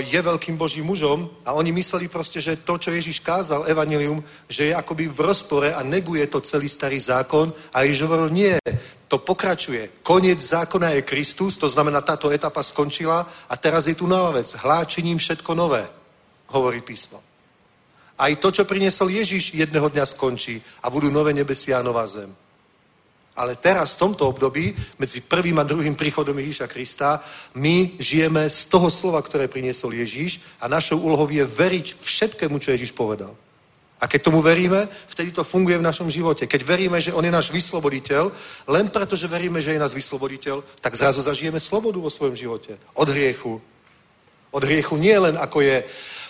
je veľkým Božím mužom a oni mysleli proste, že to, čo Ježiš kázal, evanilium, že je akoby v rozpore a neguje to celý starý zákon a Ježiš hovoril, nie, to pokračuje. Koniec zákona je Kristus, to znamená, táto etapa skončila a teraz je tu nová vec. Hláčením všetko nové, hovorí písmo. Aj to, čo priniesol Ježiš, jedného dňa skončí a budú nové nebesia a nová zem. Ale teraz, v tomto období, medzi prvým a druhým príchodom Ježíša Krista, my žijeme z toho slova, ktoré priniesol Ježíš a našou úlohou je veriť všetkému, čo Ježíš povedal. A keď tomu veríme, vtedy to funguje v našom živote. Keď veríme, že On je náš vysloboditeľ, len preto, že veríme, že je náš vysloboditeľ, tak zrazu zažijeme slobodu vo svojom živote. Od hriechu, Od hriechu nie len ako je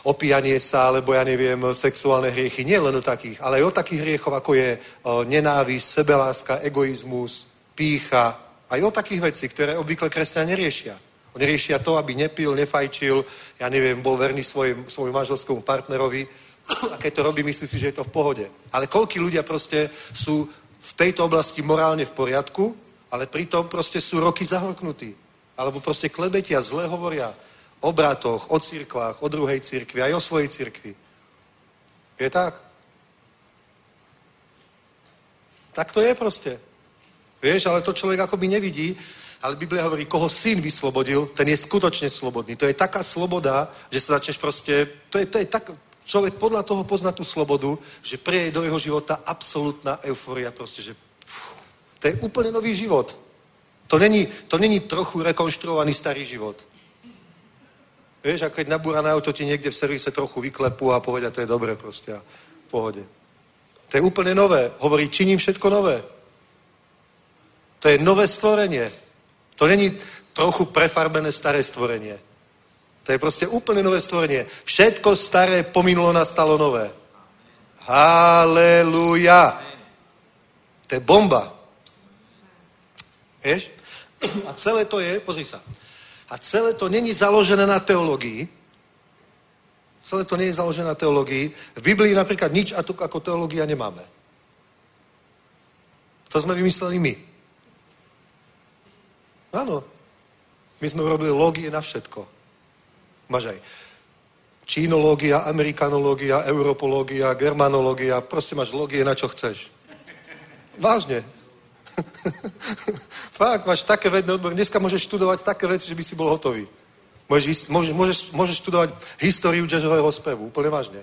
opíjanie sa, alebo ja neviem, sexuálne hriechy, nie len o takých, ale aj o takých hriechov, ako je nenávisť, sebeláska, egoizmus, pícha, aj o takých vecí, ktoré obvykle kresťania neriešia. Oni riešia to, aby nepil, nefajčil, ja neviem, bol verný svojim, svojmu manželskému partnerovi [clears throat] a keď to robí, myslí si, že je to v pohode. Ale koľký ľudia proste sú v tejto oblasti morálne v poriadku, ale pritom proste sú roky zahorknutí. Alebo proste klebetia, zle hovoria o bratoch, o cirkvách, o druhej cirkvi, aj o svojej cirkvi. Je tak? Tak to je proste. Vieš, ale to človek akoby nevidí, ale Biblia hovorí, koho syn vyslobodil, ten je skutočne slobodný. To je taká sloboda, že sa začneš proste, to je, to je tak, človek podľa toho pozná tú slobodu, že prieje do jeho života absolútna euforia, proste, že pff, to je úplne nový život. To není, to není trochu rekonštruovaný starý život. Vieš, a keď nabúrané auto ti niekde v servise trochu vyklepú a povedia, to je dobre proste a v pohode. To je úplne nové. Hovorí, činím všetko nové. To je nové stvorenie. To není trochu prefarbené staré stvorenie. To je proste úplne nové stvorenie. Všetko staré pominulo, nastalo nové. Haleluja. To je bomba. Vieš? A celé to je, pozri sa, a celé to není založené na teológii. Celé to nie je založené na teológii. V Biblii napríklad nič a tu ako teológia nemáme. To sme vymysleli my. Áno. My sme urobili lógie na všetko. Máš aj čínológia, amerikanológia, europológia, germanológia, proste máš lógie na čo chceš. Vážne. [laughs] Fakt, máš také vedné odbory. Dneska môžeš študovať také veci, že by si bol hotový. Môžeš, môžeš, môžeš, môžeš študovať históriu jazzového spevu. Úplne vážne.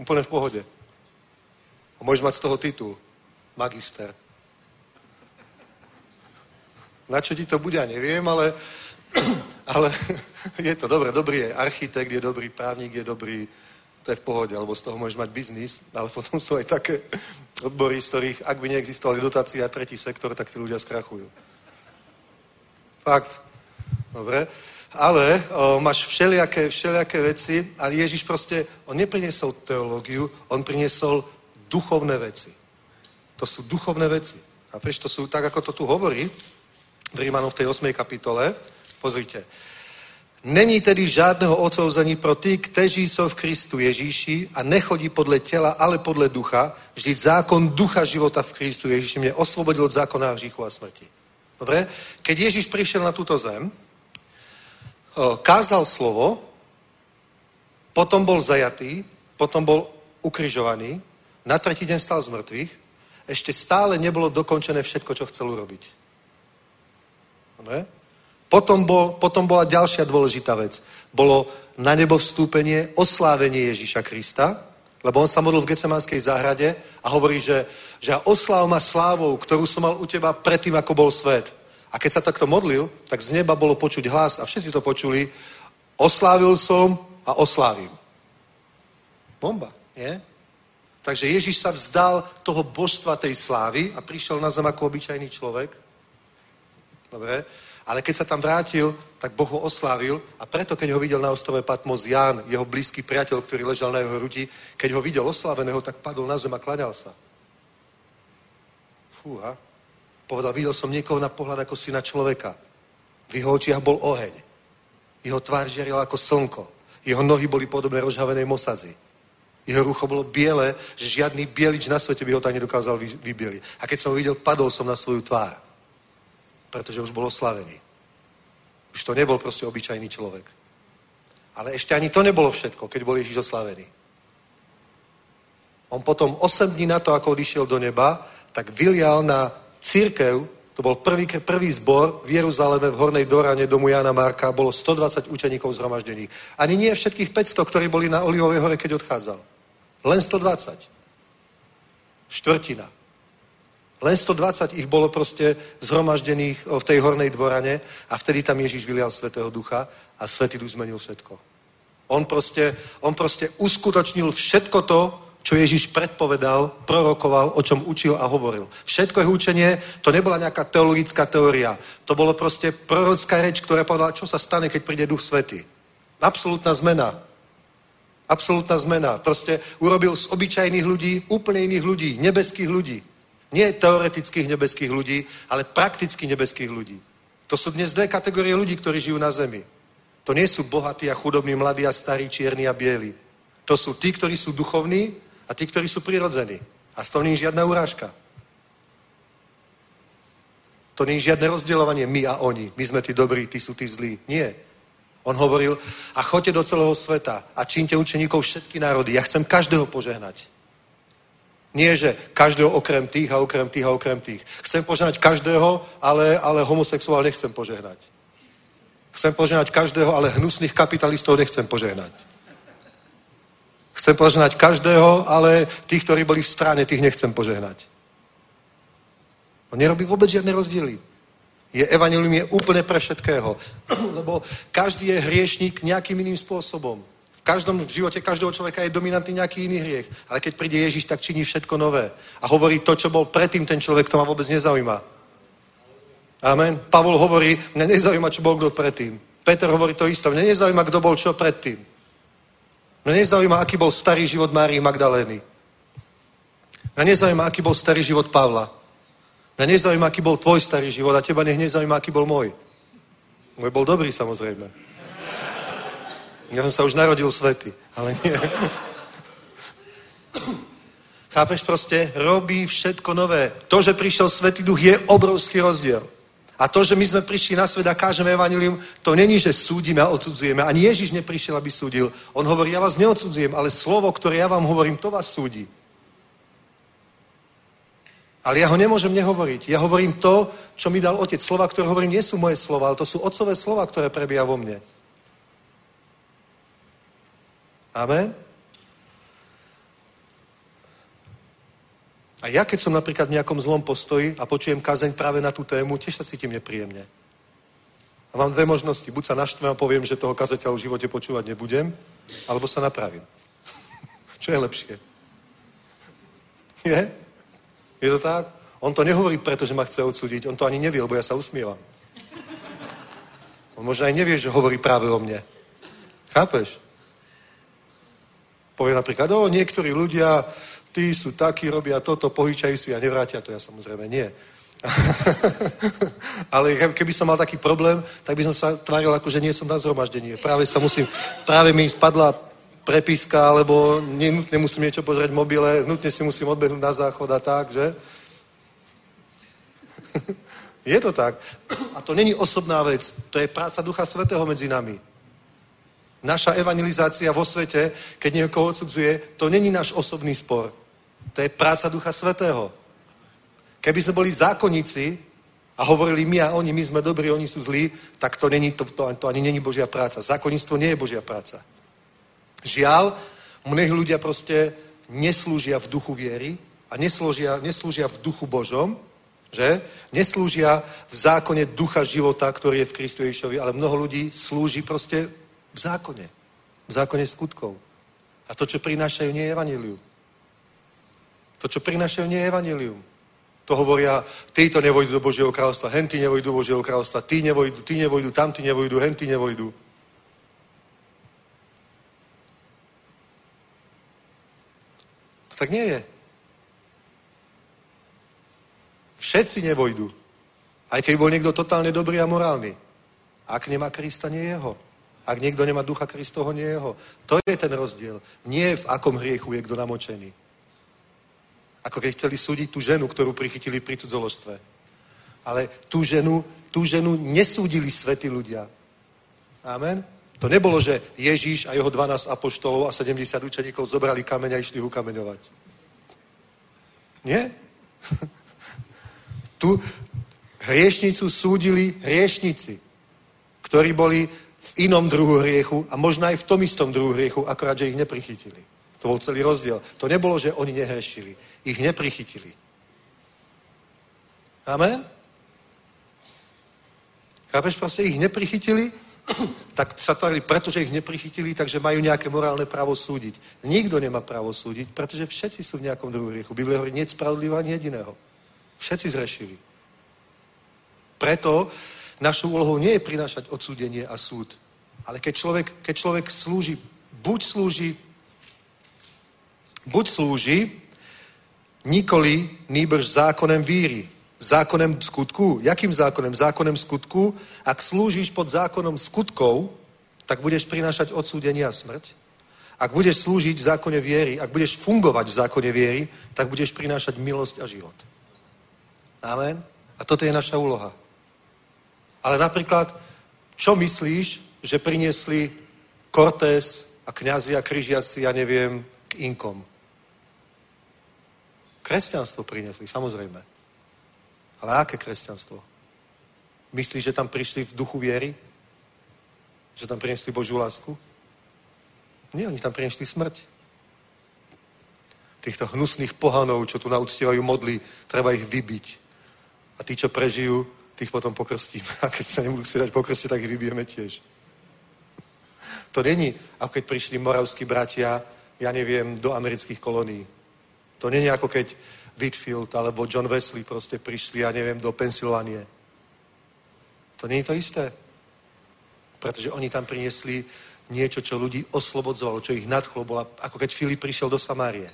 Úplne v pohode. A môžeš mať z toho titul. Magister. Na čo ti to bude, ja neviem, ale, [clears throat] ale [laughs] je to dobré. Dobrý je architekt, je dobrý právnik, je dobrý to je v pohode, lebo z toho môžeš mať biznis, ale [laughs] potom sú aj také odbory, z ktorých, ak by neexistovali dotácie a tretí sektor, tak tí ľudia skrachujú. Fakt. Dobre. Ale o, máš všelijaké, všelijaké veci, ale Ježiš proste, on nepriniesol teológiu, on priniesol duchovné veci. To sú duchovné veci. A prečo to sú, tak ako to tu hovorí, v Rímanov v tej 8. kapitole, pozrite, Není tedy žádného odsouzení pro ty, kteří jsou v Kristu Ježíši a nechodí podle těla, ale podle ducha. Vždyť zákon ducha života v Kristu Ježíši mě osvobodil od zákona hříchu a smrti. Dobre? Keď Ježíš prišiel na túto zem, kázal slovo, potom bol zajatý, potom bol ukrižovaný, na tretí deň stal z mŕtvych, ešte stále nebolo dokončené všetko, čo chcel urobiť. Dobre? Potom, bol, potom bola ďalšia dôležitá vec. Bolo na nebo vstúpenie, oslávenie Ježíša Krista, lebo on sa modlil v Gecemánskej záhrade a hovorí, že, že osláv ma slávou, ktorú som mal u teba predtým, ako bol svet. A keď sa takto modlil, tak z neba bolo počuť hlas a všetci to počuli. Oslávil som a oslávim. Bomba, nie? Takže Ježiš sa vzdal toho božstva tej slávy a prišiel na zem ako obyčajný človek. Dobre? Ale keď sa tam vrátil, tak Boh ho oslávil a preto, keď ho videl na ostrove Patmos Ján, jeho blízky priateľ, ktorý ležal na jeho hrudi, keď ho videl osláveného, tak padol na zem a klaňal sa. Fúha. Povedal, videl som niekoho na pohľad ako syna človeka. V jeho očiach bol oheň. Jeho tvár žiarila ako slnko. Jeho nohy boli podobné rozhavenej mosadzi. Jeho rucho bolo biele, že žiadny bielič na svete by ho tak nedokázal vybieliť. A keď som ho videl, padol som na svoju tvár pretože už bol oslavený. Už to nebol proste obyčajný človek. Ale ešte ani to nebolo všetko, keď bol Ježiš oslavený. On potom 8 dní na to, ako odišiel do neba, tak vylial na církev, to bol prvý, prvý zbor v Jeruzaleme v Hornej Dorane domu Jana Marka, bolo 120 učeníkov zhromaždených. Ani nie všetkých 500, ktorí boli na Olivovej hore, keď odchádzal. Len 120. Štvrtina. Len 120 ich bolo proste zhromaždených v tej hornej dvorane a vtedy tam Ježiš vylial Svetého Ducha a Svetý Duch zmenil všetko. On proste, on proste uskutočnil všetko to, čo Ježiš predpovedal, prorokoval, o čom učil a hovoril. Všetko jeho učenie, to nebola nejaká teologická teória. To bolo proste prorocká reč, ktorá povedala, čo sa stane, keď príde Duch Svety. Absolutná zmena. Absolutná zmena. Proste urobil z obyčajných ľudí úplne iných ľudí, nebeských ľudí. Nie teoretických nebeských ľudí, ale praktických nebeských ľudí. To sú dnes dve kategórie ľudí, ktorí žijú na zemi. To nie sú bohatí a chudobní, mladí a starí, čierni a bieli. To sú tí, ktorí sú duchovní a tí, ktorí sú prirodzení. A z toho nie je žiadna urážka. To nie je žiadne rozdielovanie my a oni. My sme tí dobrí, tí sú tí zlí. Nie. On hovoril, a choďte do celého sveta a čínte učeníkov všetky národy. Ja chcem každého požehnať. Nie, že každého okrem tých a okrem tých a okrem tých. Chcem požehnať každého, ale, ale homosexuál nechcem požehnať. Chcem požehnať každého, ale hnusných kapitalistov nechcem požehnať. Chcem požehnať každého, ale tých, ktorí boli v strane, tých nechcem požehnať. On nerobí vôbec žiadne rozdiely. Je evanilium je úplne pre všetkého. [clears throat] Lebo každý je hriešník nejakým iným spôsobom. Každom v živote každého človeka je dominantný nejaký iný hriech. Ale keď príde Ježiš, tak činí všetko nové. A hovorí to, čo bol predtým ten človek, to ma vôbec nezaujíma. Amen. Pavol hovorí, mňa nezaujíma, čo bol kto predtým. Peter hovorí to isté, mňa nezaujíma, kto bol čo predtým. Mňa nezaujíma, aký bol starý život Márii Magdalény. Mňa nezaujíma, aký bol starý život Pavla. Mňa nezaujíma, aký bol tvoj starý život a teba nech nezaujíma, aký bol môj. Môj bol dobrý, samozrejme. Ja som sa už narodil svety, ale nie. Chápeš proste? Robí všetko nové. To, že prišiel Svetý Duch, je obrovský rozdiel. A to, že my sme prišli na svet a kážeme evanilium, to není, že súdime a odsudzujeme. Ani Ježiš neprišiel, aby súdil. On hovorí, ja vás neodsudzujem, ale slovo, ktoré ja vám hovorím, to vás súdi. Ale ja ho nemôžem nehovoriť. Ja hovorím to, čo mi dal otec. Slova, ktoré hovorím, nie sú moje slova, ale to sú otcové slova, ktoré prebíja vo mne. Amen? A ja, keď som napríklad v nejakom zlom postoji a počujem kazeň práve na tú tému, tiež sa cítim nepríjemne. A mám dve možnosti. Buď sa naštvem a poviem, že toho kazateľa v živote počúvať nebudem, alebo sa napravím. [laughs] Čo je lepšie? Je? Je to tak? On to nehovorí preto, že ma chce odsúdiť. On to ani nevie, lebo ja sa usmievam. On možno aj nevie, že hovorí práve o mne. Chápeš? Povie napríklad, o, niektorí ľudia tí sú takí, robia toto, pohyčajú si a nevrátia to. Ja samozrejme nie. [laughs] Ale keby som mal taký problém, tak by som sa tváril ako, že nie som na zhromaždení. Práve sa musím, práve mi spadla prepíska, alebo nenutne musím niečo pozrieť v mobile, nutne si musím odbehnúť na záchod a tak, že? [laughs] je to tak. A to není osobná vec, to je práca Ducha Svetého medzi nami. Naša evangelizácia vo svete, keď niekoho odsudzuje, to není náš osobný spor. To je práca Ducha Svetého. Keby sme boli zákonníci a hovorili my a oni, my sme dobrí, oni sú zlí, tak to, není, to, to, to ani není Božia práca. Zákonníctvo nie je Božia práca. Žiaľ, mnohí ľudia proste neslúžia v duchu viery a neslúžia, neslúžia v duchu Božom, že? Neslúžia v zákone ducha života, ktorý je v Kristu Ježišovi, ale mnoho ľudí slúži proste v zákone. V zákone skutkov. A to, čo prinášajú, nie je evanilium. To, čo prinášajú, nie je evanilium. To hovoria, títo nevojdu do Božieho kráľstva, henty nevojdu do Božieho kráľstva, tí nevojdu, tí nevojdu, tamtí nevojdu, henty nevojdu. To tak nie je. Všetci nevojdu. Aj keď bol niekto totálne dobrý a morálny. Ak nemá Krista, nie jeho. Ak niekto nemá ducha Kristoho, nie jeho. To je ten rozdiel. Nie v akom hriechu je kto namočený. Ako keď chceli súdiť tú ženu, ktorú prichytili pri cudzoložstve. Ale tú ženu, tú ženu nesúdili svety ľudia. Amen? To nebolo, že Ježíš a jeho 12 apoštolov a 70 učeníkov zobrali kameň a išli ho kameňovať. Nie? [laughs] tu hriešnicu súdili hriešnici, ktorí boli inom druhu hriechu a možno aj v tom istom druhu hriechu, akorát, že ich neprichytili. To bol celý rozdiel. To nebolo, že oni nehrešili. Ich neprichytili. Amen? Chápeš, proste ich neprichytili [clears throat] tak sa tvarili, pretože ich neprichytili, takže majú nejaké morálne právo súdiť. Nikto nemá právo súdiť, pretože všetci sú v nejakom druhom hriechu. Biblia hovorí, nie je spravodlivá ani jediného. Všetci zrešili. Preto našou úlohou nie je prinášať odsúdenie a súd. Ale keď človek, keď človek slúži, buď slúži, buď slúži, nikoli nýbrž zákonem víry. Zákonem skutku. Jakým zákonem? Zákonem skutku. Ak slúžiš pod zákonom skutkov, tak budeš prinášať odsúdenie a smrť. Ak budeš slúžiť v zákone viery, ak budeš fungovať v zákone viery, tak budeš prinášať milosť a život. Amen. A toto je naša úloha. Ale napríklad, čo myslíš, že priniesli Cortés a kňazi a križiaci, ja neviem, k inkom? Kresťanstvo priniesli, samozrejme. Ale aké kresťanstvo? Myslíš, že tam prišli v duchu viery? Že tam priniesli Božiu lásku? Nie, oni tam priniesli smrť. Týchto hnusných pohanov, čo tu nauctievajú modly, treba ich vybiť. A tí, čo prežijú, tých potom pokrstíme. [laughs] A keď sa nebudú chcieť dať pokrstiť, tak ich vybijeme tiež. To není, ako keď prišli moravskí bratia, ja neviem, do amerických kolónií. To není ako keď Whitfield alebo John Wesley proste prišli, ja neviem, do Pensylvánie. To je to isté. Pretože oni tam priniesli niečo, čo ľudí oslobodzovalo, čo ich nadchlo, bola, ako keď Filip prišiel do Samárie.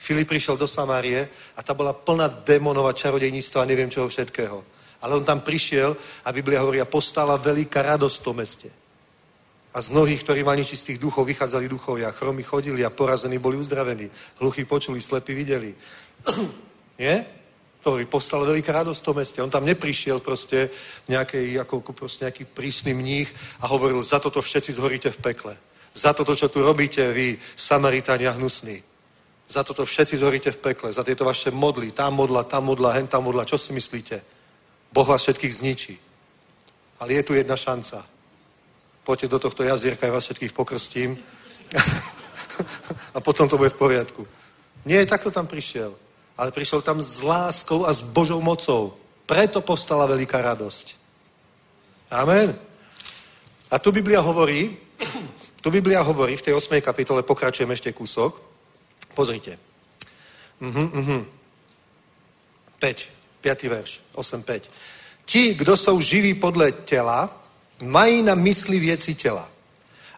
Filip prišiel do Samárie a tá bola plná démonov a čarodejníctva a neviem čoho všetkého. Ale on tam prišiel a Biblia hovorí, a postala veľká radosť v tom meste. A z mnohých, ktorí mali čistých duchov, vychádzali duchovia. Chromy chodili a porazení boli uzdravení. Hluchy počuli, slepí videli. [clears throat] Nie? To hovorí, postala veľká radosť v tom meste. On tam neprišiel proste nejaký, ako, proste nejaký prísny mních a hovoril, za toto všetci zhoríte v pekle. Za toto, čo tu robíte vy, Samaritania hnusní. Za toto všetci zhoríte v pekle. Za tieto vaše modly, tá modla, tá modla, hen tá modla. Čo si myslíte? Boh vás všetkých zničí. Ale je tu jedna šanca. Poďte do tohto jazierka, ja vás všetkých pokrstím. [laughs] a potom to bude v poriadku. Nie, takto tam prišiel. Ale prišiel tam s láskou a s Božou mocou. Preto povstala veľká radosť. Amen. A tu Biblia hovorí, [clears throat] tu Biblia hovorí, v tej 8. kapitole pokračujeme ešte kúsok. Pozrite. Mhm, mhm. 5. 5. verš, 8.5. Ti, kdo jsou živí podle těla, mají na mysli věci těla.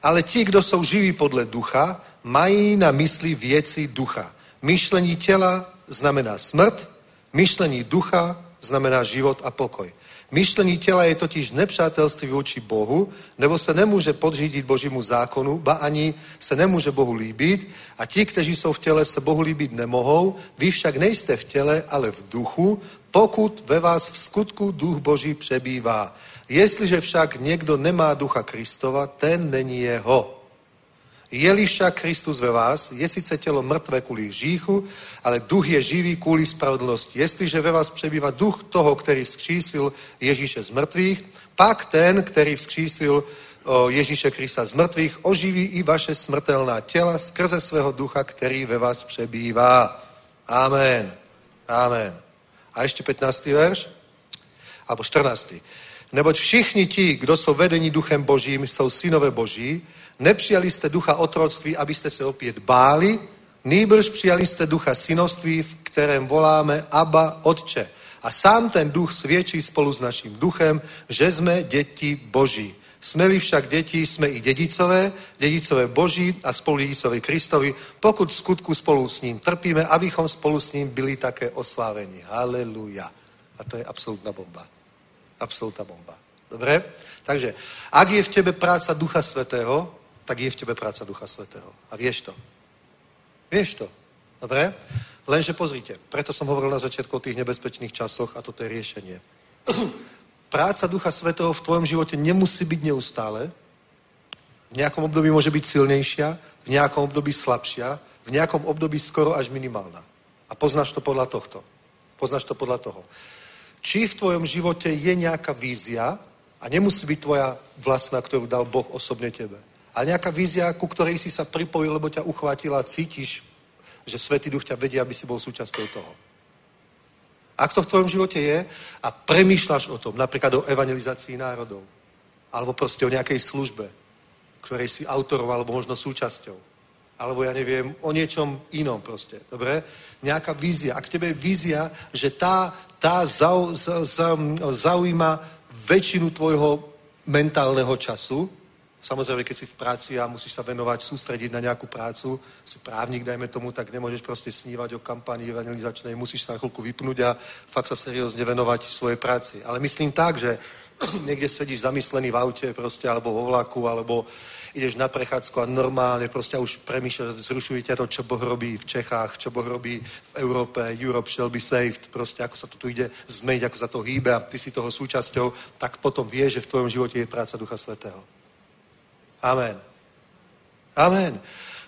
Ale ti, kdo jsou živí podle ducha, mají na mysli věci ducha. Myšlení těla znamená smrt, myšlení ducha znamená život a pokoj. Myšlení těla je totiž nepřátelství vůči Bohu, nebo se nemůže podřídit Božímu zákonu, ba ani se nemůže Bohu líbit a ti, kteří jsou v těle, se Bohu líbit nemohou. Vy však nejste v těle, ale v duchu, pokud ve vás v skutku duch Boží přebývá. Jestliže však někdo nemá ducha Kristova, ten není jeho. Je-li však Kristus ve vás, je sice tělo mrtvé kvůli hříchu, ale duch je živý kvůli spravedlnosti. Jestliže ve vás přebývá duch toho, který vzkřísil Ježíše z mrtvých, pak ten, který vzkřísil Ježíše Krista z mrtvých, oživí i vaše smrtelná těla skrze svého ducha, který ve vás přebývá. Amen. Amen. A ještě 15. verš, alebo 14. Neboť všichni ti, kdo jsou vedení duchem božím, jsou synové boží, nepřijali jste ducha otroctví, abyste se opět báli, nýbrž přijali jste ducha synoství, v kterém voláme Abba, Otče. A sám ten duch svědčí spolu s naším duchem, že jsme děti Boží. Jsme-li však děti, jsme i dědicové, dědicové Boží a spolu dědicové Kristovi, pokud skutku spolu s ním trpíme, abychom spolu s ním byli také osláveni. Haleluja. A to je absolútna bomba. Absolútna bomba. Dobre? Takže, ak je v tebe práca Ducha Svetého, tak je v tebe práca Ducha Svetého. A vieš to. Vieš to. Dobre? Lenže pozrite, preto som hovoril na začiatku o tých nebezpečných časoch a toto je riešenie. [clears throat] práca Ducha Svetého v tvojom živote nemusí byť neustále. V nejakom období môže byť silnejšia, v nejakom období slabšia, v nejakom období skoro až minimálna. A poznáš to podľa tohto. Poznáš to podľa toho. Či v tvojom živote je nejaká vízia, a nemusí byť tvoja vlastná, ktorú dal Boh osobne tebe, ale nejaká vízia, ku ktorej si sa pripojil, lebo ťa uchvátila a cítiš, že Svetý Duch ťa vedie, aby si bol súčasťou toho. Ak to v tvojom živote je a premýšľaš o tom, napríklad o evangelizácii národov, Alebo proste o nejakej službe, ktorej si autorom alebo možno súčasťou. Alebo ja neviem, o niečom inom proste. Dobre? Nejaká vízia. Ak tebe je vízia, že tá, tá zau, za, za, zaujíma väčšinu tvojho mentálneho času, Samozrejme, keď si v práci a musíš sa venovať, sústrediť na nejakú prácu, si právnik, dajme tomu, tak nemôžeš proste snívať o kampanii evangelizačnej, musíš sa na chvíľku vypnúť a fakt sa seriózne venovať svojej práci. Ale myslím tak, že [clears throat] niekde sedíš zamyslený v aute proste, alebo vo vlaku, alebo ideš na prechádzku a normálne proste už premýšľaš, zrušuje ťa to, čo Boh robí v Čechách, čo Boh robí v Európe, Europe shall be saved, proste ako sa to tu ide zmeniť, ako sa to hýbe a ty si toho súčasťou, tak potom vieš, že v tvojom živote je práca Ducha Svetého. Amen. Amen.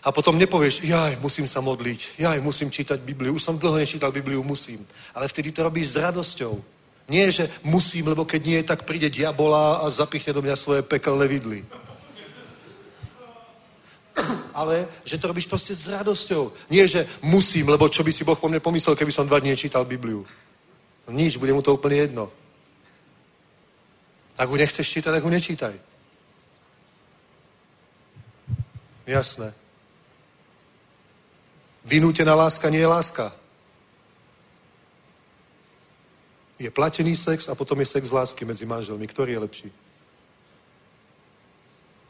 A potom nepovieš, jaj, musím sa modliť, jaj, musím čítať Bibliu, už som dlho nečítal Bibliu, musím. Ale vtedy to robíš s radosťou. Nie, že musím, lebo keď nie, tak príde diabola a zapichne do mňa svoje pekelné vidly. [coughs] Ale že to robíš proste s radosťou. Nie, že musím, lebo čo by si Boh po mne pomyslel, keby som dva dní nečítal Bibliu. No nič, bude mu to úplne jedno. Ak ho nechceš čítať, tak ho nečítaj. Jasné. Vynútená láska nie je láska. Je platený sex a potom je sex lásky medzi manželmi. Ktorý je lepší?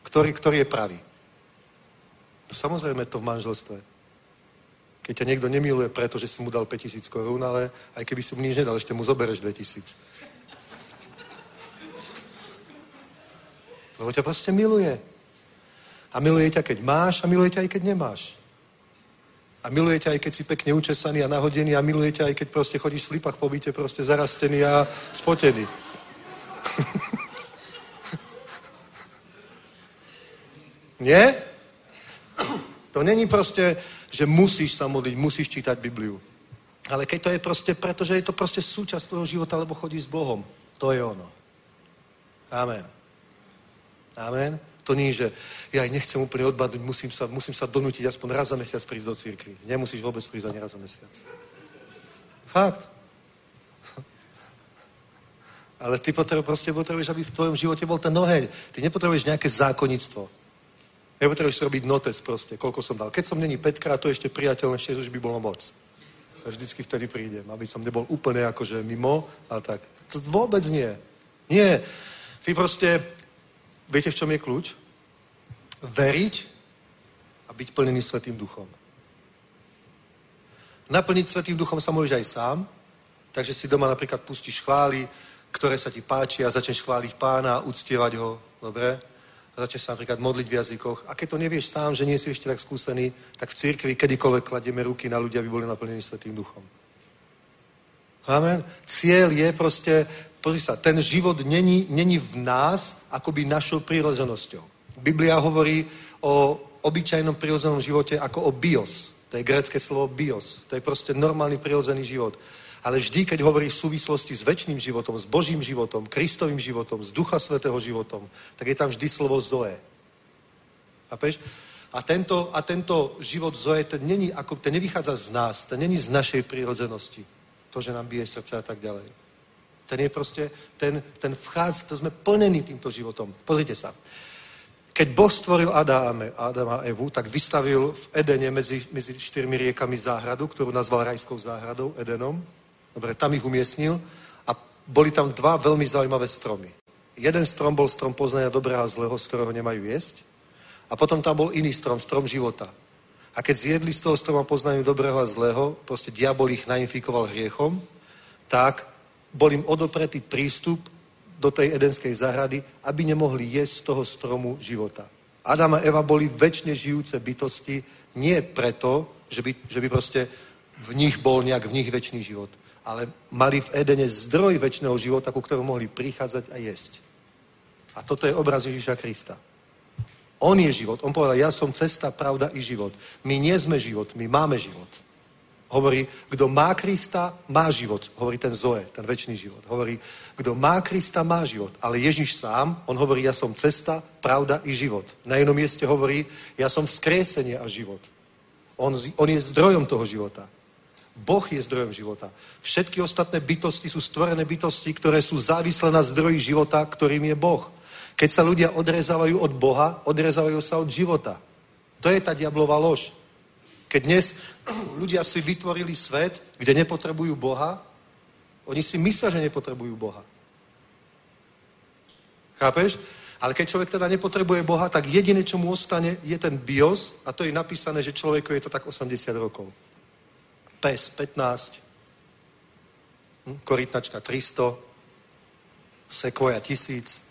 Ktorý, ktorý je pravý? No samozrejme to v manželstve. Keď ťa niekto nemiluje preto, že si mu dal 5000 korún, ale aj keby si mu nič nedal, ešte mu zobereš 2000. Lebo ťa proste miluje. A miluje ťa, keď máš a miluje ťa aj keď nemáš. A miluje ťa aj keď si pekne učesaný a nahodený a miluje ťa aj keď proste chodíš v slipách po byte proste zarastený a spotený. [laughs] Nie? To není proste, že musíš sa modliť, musíš čítať Bibliu. Ale keď to je proste, pretože je to proste súčasť tvojho života, lebo chodíš s Bohom. To je ono. Amen. Amen. To nie, že ja nechcem úplne odbadnúť, musím sa, musím sa donútiť aspoň raz za mesiac prísť do církvy. Nemusíš vôbec prísť ani raz za mesiac. Fakt. Ale ty potrebuješ, proste potrebuješ, aby v tvojom živote bol ten oheň. Ty nepotrebuješ nejaké zákonnictvo. Nepotrebuješ robiť notes proste, koľko som dal. Keď som není 5 krát, to ešte priateľné, 6 už by bolo moc. A vždycky vtedy prídem, aby som nebol úplne akože mimo, a tak. To vôbec nie. Nie. Ty proste Viete, v čom je kľúč? Veriť a byť plnený Svetým duchom. Naplniť Svetým duchom sa môžeš aj sám, takže si doma napríklad pustíš chvály, ktoré sa ti páči a začneš chváliť pána, uctievať ho, dobre? A začneš sa napríklad modliť v jazykoch. A keď to nevieš sám, že nie si ešte tak skúsený, tak v cirkvi kedykoľvek kladieme ruky na ľudia, aby boli naplnení Svetým duchom. Amen. Cieľ je proste pozri sa, ten život není, není v nás akoby našou prírodzenosťou. Biblia hovorí o obyčajnom prírodzenom živote ako o bios. To je grecké slovo bios. To je proste normálny prírodzený život. Ale vždy, keď hovorí v súvislosti s väčšným životom, s Božím životom, Kristovým životom, s Ducha Svetého životom, tak je tam vždy slovo Zoe. Chápeš? A tento, a tento život Zoe, ten, není ako, ten nevychádza z nás, ten není z našej prírodzenosti. To, že nám bije srdce a tak ďalej. Ten je proste, ten, ten vchádza, to sme plnení týmto životom. Pozrite sa. Keď Boh stvoril Adama, Adama a Evu, tak vystavil v Edene medzi, medzi štyrmi riekami záhradu, ktorú nazval rajskou záhradou, Edenom. Dobre, tam ich umiestnil a boli tam dva veľmi zaujímavé stromy. Jeden strom bol strom poznania dobrého a zlého, z ktorého nemajú jesť. A potom tam bol iný strom, strom života. A keď zjedli z toho stroma poznania dobrého a zlého, proste diabol ich nainfikoval hriechom, tak bol im odopretý prístup do tej edenskej záhrady, aby nemohli jesť z toho stromu života. Adam a Eva boli väčšine žijúce bytosti, nie preto, že by, že by proste v nich bol nejak v nich väčší život, ale mali v Edene zdroj väčšného života, ku ktorému mohli prichádzať a jesť. A toto je obraz Ježíša Krista. On je život. On povedal, ja som cesta, pravda i život. My nie sme život, my máme život. Hovorí, kto má Krista, má život. Hovorí ten Zoe, ten väčší život. Hovorí, kto má Krista, má život. Ale Ježiš sám, on hovorí, ja som cesta, pravda i život. Na jednom mieste hovorí, ja som vzkriesenie a život. On, on je zdrojom toho života. Boh je zdrojom života. Všetky ostatné bytosti sú stvorené bytosti, ktoré sú závislé na zdroji života, ktorým je Boh. Keď sa ľudia odrezávajú od Boha, odrezávajú sa od života. To je tá diablová lož. Keď dnes [clears throat] ľudia si vytvorili svet, kde nepotrebujú Boha, oni si myslia, že nepotrebujú Boha. Chápeš? Ale keď človek teda nepotrebuje Boha, tak jediné, čo mu ostane, je ten bios a to je napísané, že človeku je to tak 80 rokov. Pes 15, hm? korytnačka 300, sekoja 1000,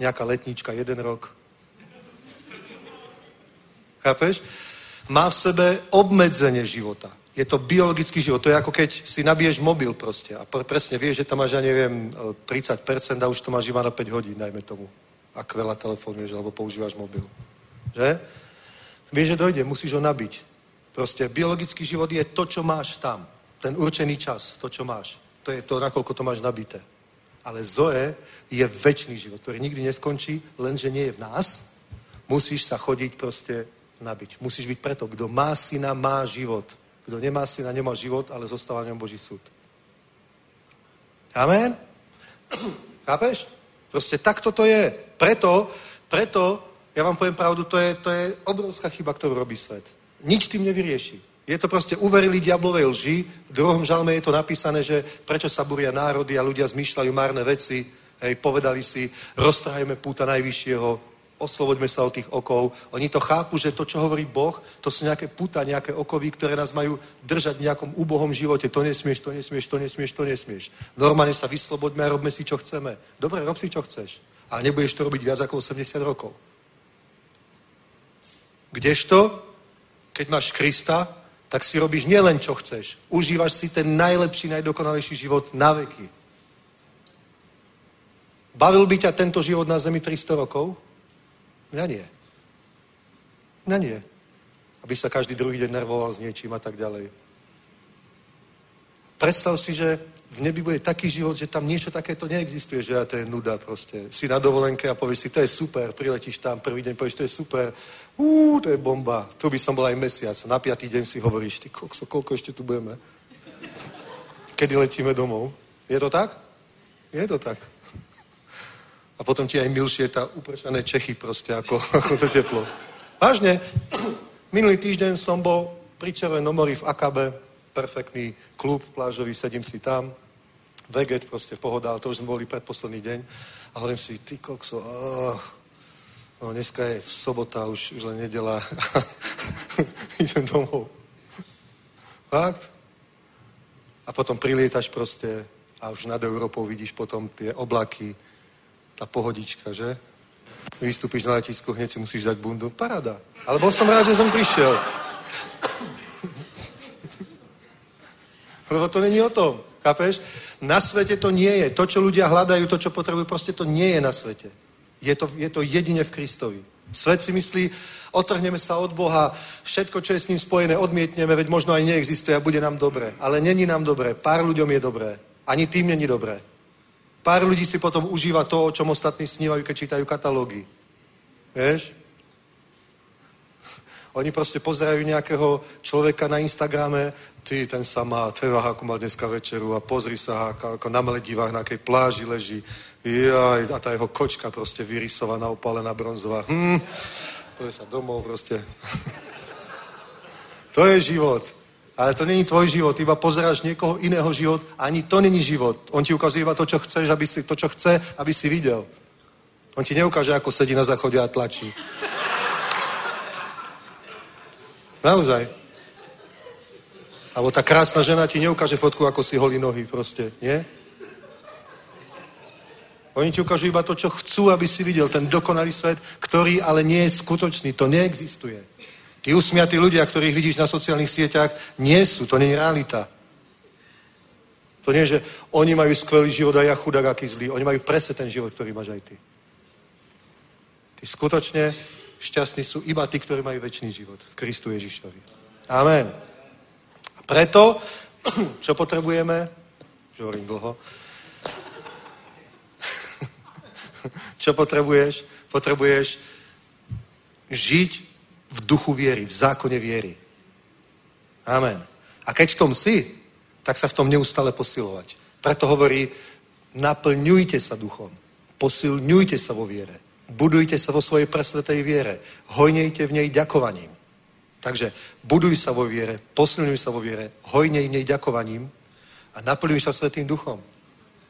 nejaká letnička jeden rok. Chápeš? Má v sebe obmedzenie života. Je to biologický život. To je ako keď si nabiješ mobil proste a presne vieš, že tam máš, ja neviem, 30% a už to máš iba na 5 hodín, dajme tomu. Ak veľa telefonuješ alebo používaš mobil. Že? Vieš, že dojde, musíš ho nabiť. Proste biologický život je to, čo máš tam. Ten určený čas, to, čo máš. To je to, nakoľko to máš nabité. Ale Zoe je väčší život, ktorý nikdy neskončí, lenže nie je v nás. Musíš sa chodiť proste nabiť. Musíš byť preto, kto má syna, má život. Kto nemá syna, nemá život, ale zostáva v ňom Boží súd. Amen? [clears throat] Chápeš? Proste takto to je. Preto, preto, ja vám poviem pravdu, to je, to je obrovská chyba, ktorú robí svet. Nič tým nevyrieši. Je to proste uverili diablovej lži. V druhom žalme je to napísané, že prečo sa buria národy a ľudia zmýšľajú márne veci. Hej, povedali si, roztrhajme púta najvyššieho, osloboďme sa od tých okov. Oni to chápu, že to, čo hovorí Boh, to sú nejaké puta, nejaké okovy, ktoré nás majú držať v nejakom úbohom živote. To nesmieš, to nesmieš, to nesmieš, to nesmieš. Normálne sa vysloboďme a robme si, čo chceme. Dobre, rob si, čo chceš. Ale nebudeš to robiť viac ako 80 rokov. Kdežto, keď máš Krista, tak si robíš nielen, čo chceš. Užívaš si ten najlepší, najdokonalejší život na veky. Bavil by ťa tento život na zemi 300 rokov? Mňa nie. Mňa nie. Aby sa každý druhý deň nervoval s niečím a tak ďalej. Predstav si, že v nebi bude taký život, že tam niečo takéto neexistuje, že to je nuda proste. Si na dovolenke a povieš si, to je super, priletíš tam, prvý deň povieš, to je super, Uú, to je bomba, tu by som bol aj mesiac. Na piatý deň si hovoríš, ty kokso, koľko ešte tu budeme? Kedy letíme domov? Je to tak? Je to tak. A potom ti aj milšie tá upršané Čechy proste, ako, [laughs] ako to teplo. Vážne, minulý týždeň som bol pri Červenom mori v Akabe, perfektný klub plážový, sedím si tam, veget, proste pohoda, to už sme boli predposledný deň. A hovorím si, ty kokso, oh, no dneska je v sobota, už, už len nedela. [laughs] Idem domov. Fakt? A potom prilietaš proste a už nad Európou vidíš potom tie oblaky, tá pohodička, že? Vystúpiš na letisku, hneď si musíš dať bundu. Parada. Ale bol som rád, že som prišiel. [laughs] Lebo to není o tom. Chápeš? Na svete to nie je. To, čo ľudia hľadajú, to, čo potrebujú, proste to nie je na svete. Je to, je to jedine v Kristovi. Svet si myslí, otrhneme sa od Boha, všetko, čo je s ním spojené, odmietneme, veď možno aj neexistuje a bude nám dobre. Ale není nám dobré. Pár ľuďom je dobré. Ani tým není dobré. Pár ľudí si potom užíva to, o čom ostatní snívajú, keď čítajú katalógy. Vieš? Oni proste pozerajú nejakého človeka na Instagrame, ty, ten sa má, ten ako mal dneska večeru a pozri sa, ako, ako na Maledivách, na akej pláži leží. Jaj, a tá jeho kočka proste vyrysovaná, opálená bronzová. Hm, je sa domov proste. [laughs] to je život. Ale to není tvoj život, iba pozeráš niekoho iného život, ani to není život. On ti ukazuje iba to, čo chceš, aby si, to, čo chce, aby si videl. On ti neukáže, ako sedí na záchode a tlačí. Naozaj. Alebo tá krásna žena ti neukáže fotku, ako si holí nohy proste, nie? Oni ti ukážu iba to, čo chcú, aby si videl. Ten dokonalý svet, ktorý ale nie je skutočný. To neexistuje. Tí usmiatí ľudia, ktorých vidíš na sociálnych sieťach, nie sú, to nie je realita. To nie je, že oni majú skvelý život a ja chudák, aký zlý. Oni majú presne ten život, ktorý máš aj ty. Ty skutočne šťastní sú iba tí, ktorí majú väčší život v Kristu Ježišovi. Amen. A preto, [clears throat] čo potrebujeme, že hovorím dlho, čo potrebuješ? Potrebuješ žiť v duchu viery, v zákone viery. Amen. A keď v tom si, tak sa v tom neustále posilovať. Preto hovorí, naplňujte sa duchom. Posilňujte sa vo viere. Budujte sa vo svojej presvetej viere. Hojnejte v nej ďakovaním. Takže buduj sa vo viere, posilňuj sa vo viere, hojnej v nej ďakovaním a naplňuj sa Svetým duchom.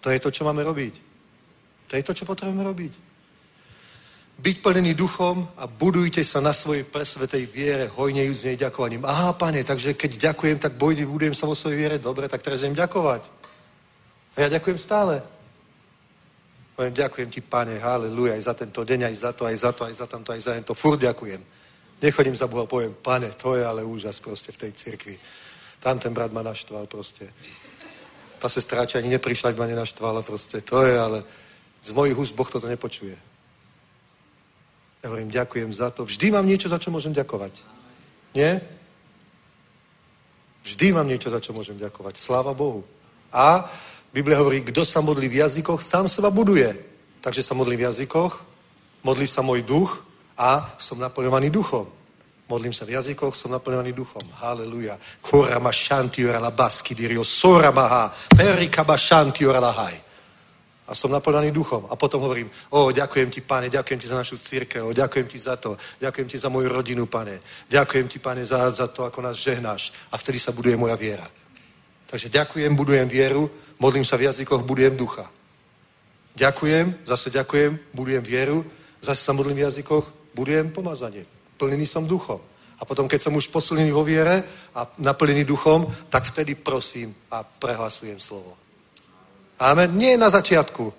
To je to, čo máme robiť. To je to, čo potrebujeme robiť. Byť plnený duchom a budujte sa na svojej presvetej viere, hojnej z nej ďakovaním. Aha, pane, takže keď ďakujem, tak budujem sa vo svojej viere. Dobre, tak teraz idem ďakovať. A ja ďakujem stále. Poviem, ďakujem ti, pane, haleluja, aj za tento deň, aj za to, aj za to, aj za tamto, aj za tento. Furt ďakujem. Nechodím za Boha, poviem, pane, to je ale úžas proste v tej cirkvi. Tam ten brat ma naštval proste. Tá sestráča ani neprišla, ak ma nenaštvala proste. To je ale... Z mojich úst Boh toto nepočuje. Ja hovorím, ďakujem za to. Vždy mám niečo, za čo môžem ďakovať. Nie? Vždy mám niečo, za čo môžem ďakovať. Sláva Bohu. A Biblia hovorí, kto sa modlí v jazykoch, sám seba buduje. Takže sa modlím v jazykoch, modlí sa môj duch a som naplňovaný duchom. Modlím sa v jazykoch, som naplňovaný duchom. Haleluja. Chorama shanti ora la baski dirio sora maha, perikaba shanti ora la haj. A som naplňaný duchom. A potom hovorím, o, ďakujem ti, pane, ďakujem ti za našu církev, ďakujem ti za to, ďakujem ti za moju rodinu, pane, ďakujem ti, pane, za, za to, ako nás žehnáš. A vtedy sa buduje moja viera. Takže ďakujem, budujem vieru, modlím sa v jazykoch, budujem ducha. Ďakujem, zase ďakujem, budujem vieru, zase sa modlím v jazykoch, budujem pomazanie. Plnený som duchom. A potom, keď som už posilnený vo viere a naplnený duchom, tak vtedy prosím a prehlasujem slovo. Amen. Nie na začiatku.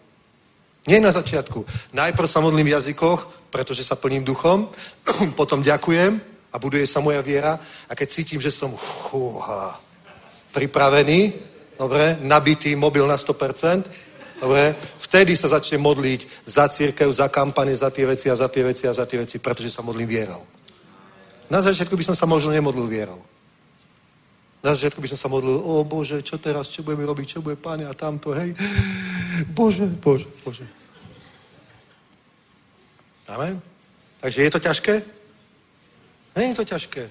Nie na začiatku. Najprv sa modlím v jazykoch, pretože sa plním duchom, [clears throat] potom ďakujem a buduje sa moja viera a keď cítim, že som húha, pripravený, dobre, nabitý mobil na 100%, dobre, vtedy sa začne modliť za církev, za kampane, za tie veci a za tie veci a za tie veci, pretože sa modlím vierou. Na začiatku by som sa možno nemodlil vierou. Na začiatku by som sa modlil, o Bože, čo teraz, čo budeme robiť, čo bude páne a tamto, hej. Bože, Bože, Bože. Amen. Takže je to ťažké? Je to ťažké.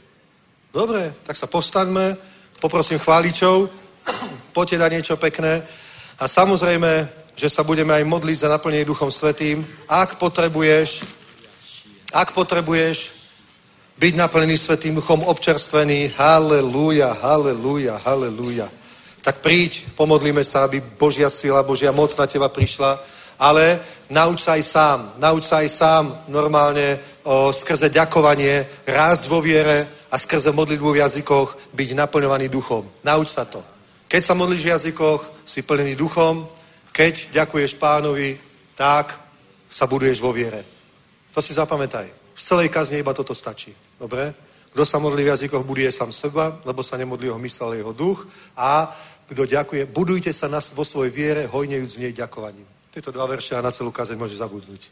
Dobre, tak sa postaňme, poprosím chváličov, [clears throat] poďte dať niečo pekné a samozrejme, že sa budeme aj modliť za naplnenie Duchom Svetým. Ak potrebuješ, ak potrebuješ byť naplnený Svetým Duchom, občerstvený, halleluja, halleluja, halleluja. Tak príď, pomodlíme sa, aby Božia sila, Božia moc na teba prišla, ale nauč sa aj sám, nauč sa aj sám normálne o, skrze ďakovanie, rásť vo viere a skrze modlitbu v jazykoch byť naplňovaný duchom. Nauč sa to. Keď sa modlíš v jazykoch, si plnený duchom, keď ďakuješ pánovi, tak sa buduješ vo viere. To si zapamätaj. Z celej kazne iba toto stačí. Dobre? Kto sa modlí v jazykoch, buduje sám seba, lebo sa nemodlí jeho mysl, ale jeho duch. A kto ďakuje, budujte sa na, vo svojej viere, hojnejúc v nej ďakovaním. Tieto dva verše a na celú kazeň môže zabudnúť.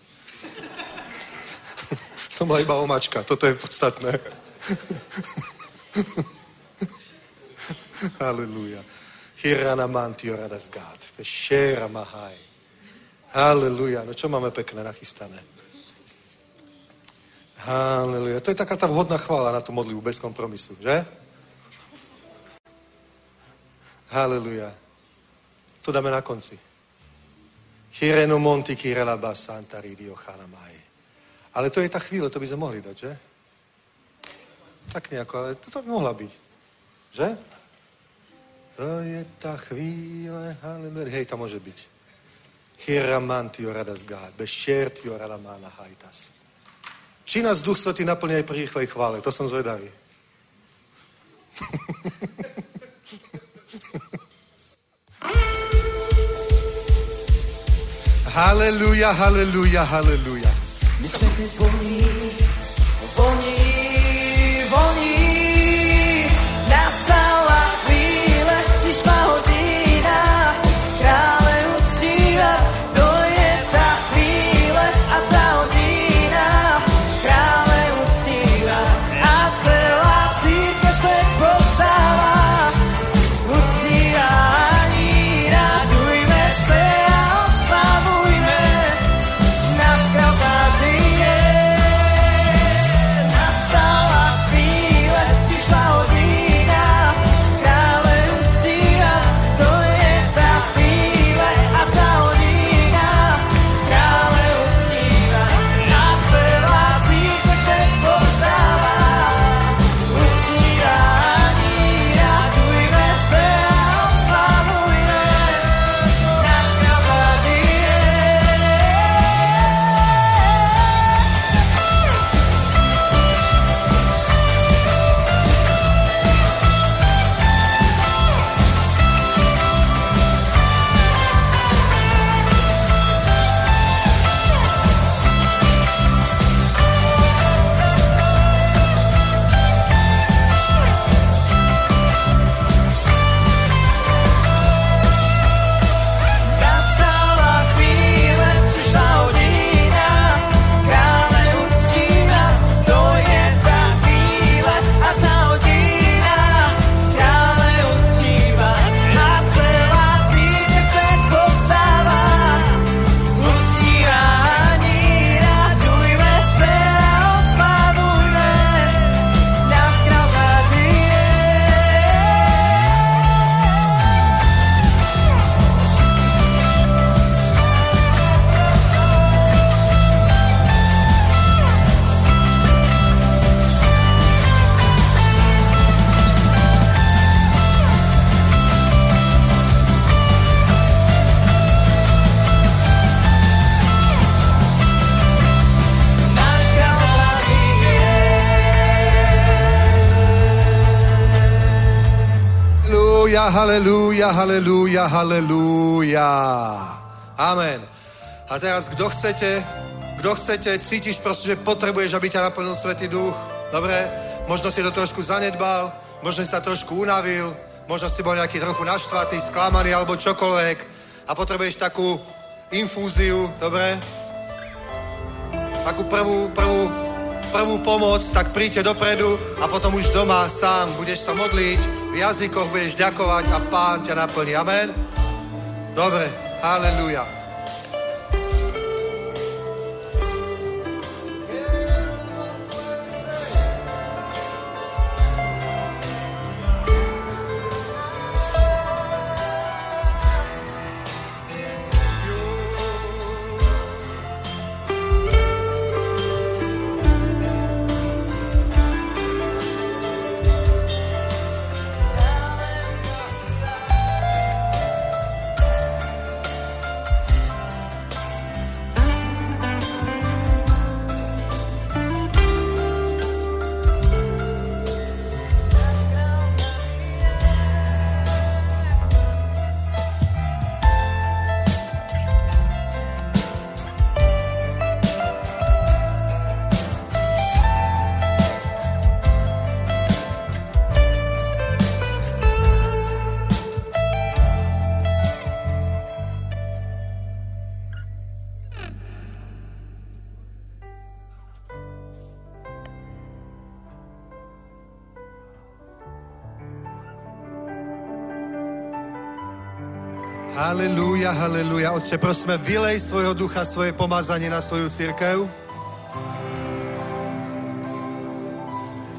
[laughs] to bola iba omačka, toto je podstatné. [laughs] Halleluja. Hirana mantio radas gad. Pešera mahaj. Halleluja. No čo máme pekné nachystané? Halleluja. To je taká tá vhodná chvála na tú modlibu bez kompromisu, že? Halleluja. To dáme na konci. Hireno monti kirelaba santa ridio chalamai. Ale to je tá chvíľa, to by sme mohli dať, že? Tak nejako, ale toto by mohla byť. Že? To je tá chvíle, halleluja. Hej, tam môže byť. Hiramantio radas gad, bešertio radamana hajtas. Či nás Duch Svetý naplňa aj pri rýchlej chvále? To som zvedavý. [laughs] Haleluja, haleluja, haleluja. My sme teď voní, Halelúja, halelúja, halelúja. Amen. A teraz, kto chcete, kto chcete, cítiš proste, že potrebuješ, aby ťa naplnil Svetý Duch. Dobre? Možno si to trošku zanedbal, možno si sa trošku unavil, možno si bol nejaký trochu naštvatý, sklamaný alebo čokoľvek a potrebuješ takú infúziu, dobre? Takú prvú, prvú, prvú pomoc, tak príďte dopredu a potom už doma sám budeš sa modliť, v jazykoch budeš ďakovať a Pán ťa naplní. Amen? Dobre, haleluja. Halelúja. Otče, prosíme, vylej svojho ducha, svoje pomazanie na svoju církev.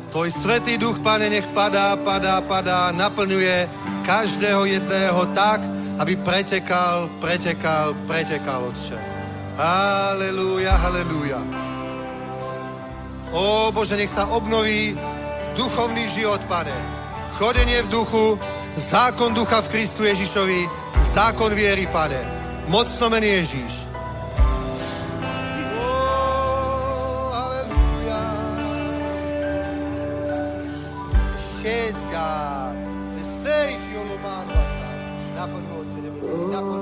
Tvoj svetý duch, Pane, nech padá, padá, padá, naplňuje každého jedného tak, aby pretekal, pretekal, pretekal, Otče. Halelúja, halelúja. Ó Bože, nech sa obnoví duchovný život, Pane. Chodenie v duchu, zákon ducha v Kristu Ježišovi, zákon viery, Pane. Mocno meni Ježíš. Yes, God. Say to your Lomano, Naplň ho, Otče nebeský, naplň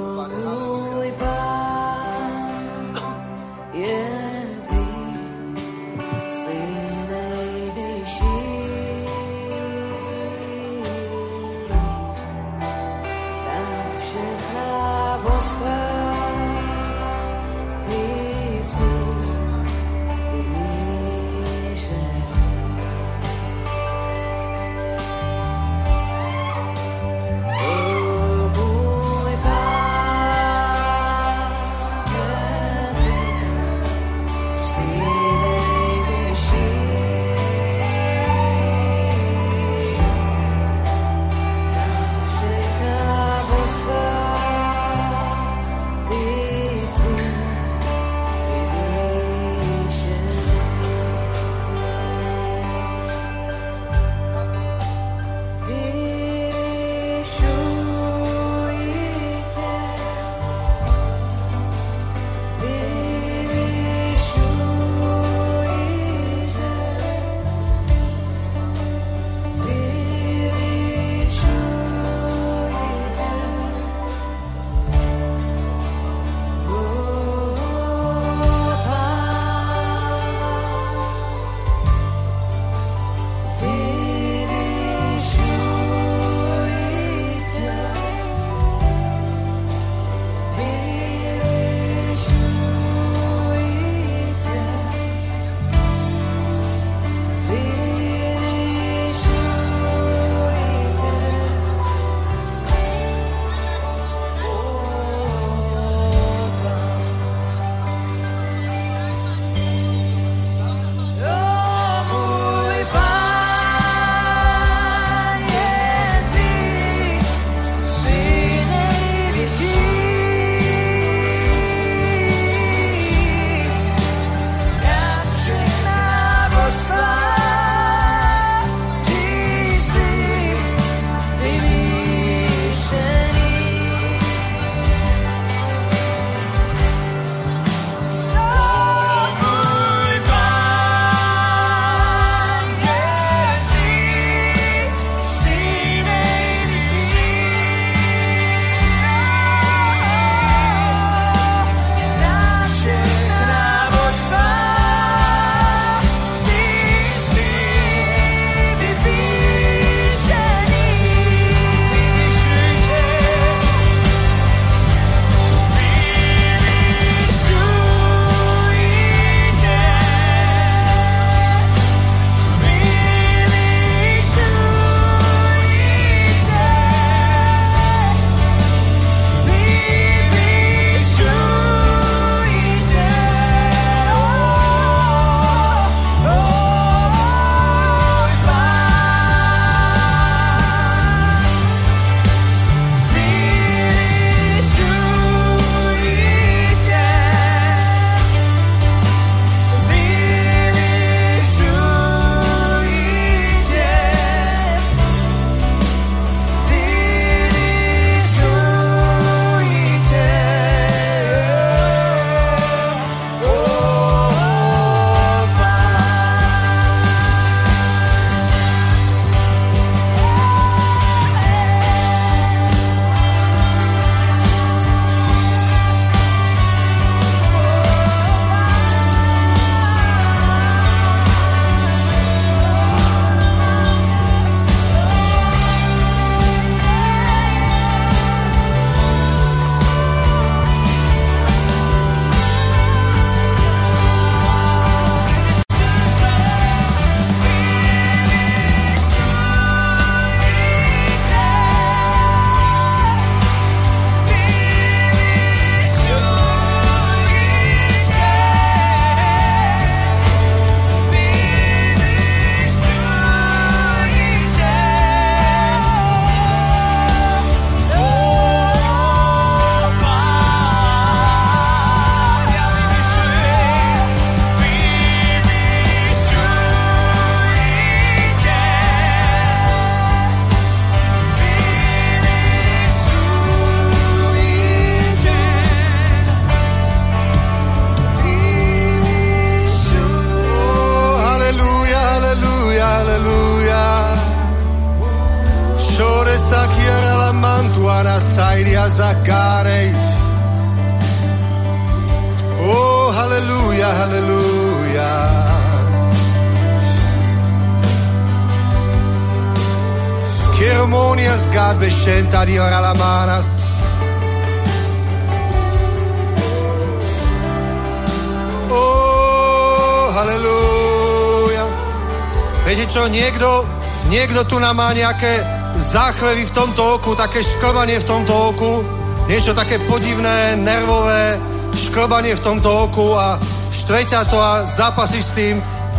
niekto, niekto tu nám má nejaké záchvevy v tomto oku, také šklbanie v tomto oku, niečo také podivné, nervové, šklbanie v tomto oku a štveťa to a zápasíš s tým.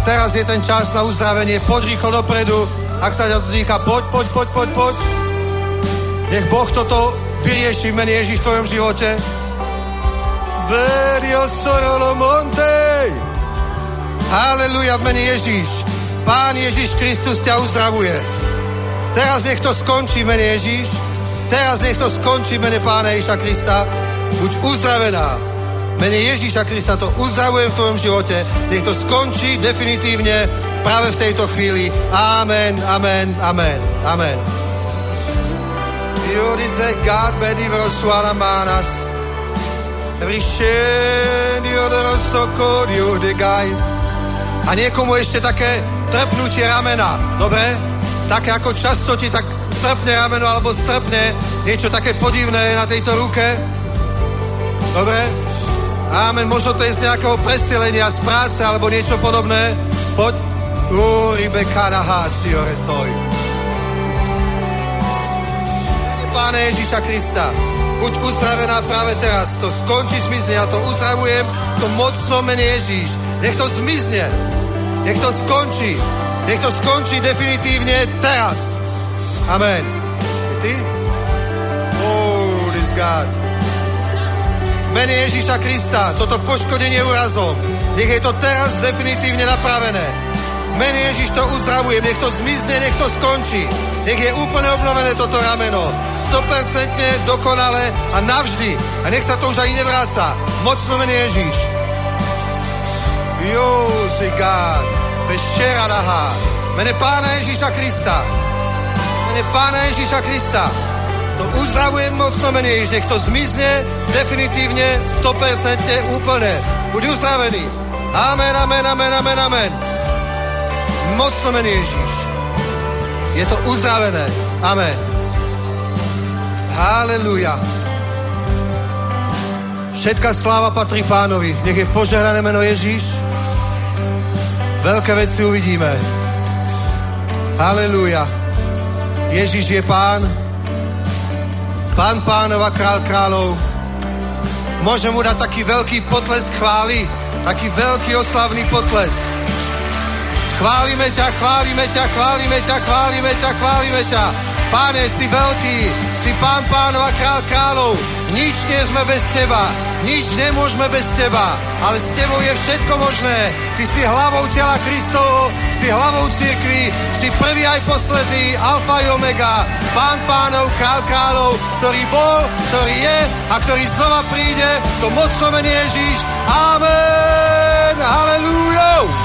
Teraz je ten čas na uzdravenie, poď rýchlo dopredu, ak sa ťa to týka, poď, poď, poď, poď, poď. Nech Boh toto vyrieši v mene Ježiš v tvojom živote. Verio sorolo montej. Haleluja v mene Ježiš. Pán Ježiš Kristus ťa uzdravuje. Teraz nech to skončí mene Ježiš. Teraz nech to skončí mene Pána Ježiša Krista. Buď uzdravená. Mene Ježiša Krista to uzdravujem v tvojom živote. Nech to skončí definitívne práve v tejto chvíli. Amen, amen, amen, amen. Iodize God bedi vrosuala manas. Riscendio de rosoko de gai. A niekomu ešte také trpnutie ramena, dobre? Také ako často ti tak trpne rameno alebo strpne niečo také podivné na tejto ruke. Dobre? Amen. Možno to je z nejakého presilenia, z práce alebo niečo podobné. Poď. Uri bekana hasti oresoj. Pána Ježíša Krista, buď uzdravená práve teraz. To skončí zmizne, ja to uzdravujem, to mocno mene Ježíš. Nech to zmizne. Nech to skončí. Nech to skončí definitívne teraz. Amen. I ty? Oh, this God. Mene Ježíša Krista, toto poškodenie úrazom, nech je to teraz definitívne napravené. V mene Ježíš to uzdravujem, nech to zmizne, nech to skončí. Nech je úplne obnovené toto rameno. 100% dokonale a navždy. A nech sa to už ani nevráca. Mocno mene Ježíš. Josi God. Vešera naha. Mene Pána Ježíša Krista. Mene Pána Ježíša Krista. To uzdravujem mocno mene Ježíš. Nech to zmizne definitívne 100% úplne. Buď uzdravený. Amen, amen, amen, amen, amen. Mocno mene Ježíš. Je to uzdravené. Amen. Haleluja. Všetká sláva patrí pánovi. Nech je požehnané meno Ježíš. Veľké veci uvidíme. Haleluja. Ježíš je pán. Pán pánova, král kráľov. Môžem mu dať taký veľký potlesk chvály. Taký veľký oslavný potlesk. Chválime ťa, chválime ťa, chválime ťa, chválime ťa, chválime ťa. Páne, si veľký, si pán pánov a král kráľov. Nič nie sme bez teba, nič nemôžeme bez teba, ale s tebou je všetko možné. Ty si hlavou tela Kristovo, si hlavou cirkvi, si prvý aj posledný, alfa i omega, pán pánov, král kráľov, ktorý bol, ktorý je a ktorý znova príde, to mene Ježíš. Amen, halleluja.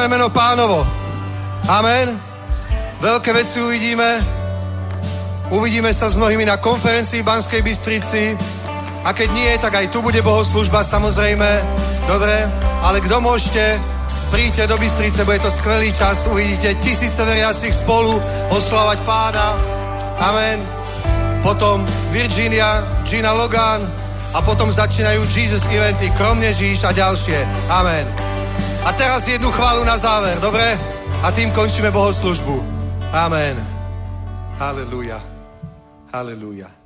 Vyvýšené meno pánovo. Amen. Veľké veci uvidíme. Uvidíme sa s mnohými na konferencii v Banskej Bystrici. A keď nie, tak aj tu bude bohoslužba, samozrejme. Dobre, ale kto môžete, príďte do Bystrice, bude to skvelý čas, uvidíte tisíce veriacich spolu oslavať pána. Amen. Potom Virginia, Gina Logan a potom začínajú Jesus eventy, Kromne Žíš a ďalšie. Amen. A teraz jednu chválu na záver, dobre? A tým končíme bohoslužbu. Amen. Hallelujah. Hallelujah.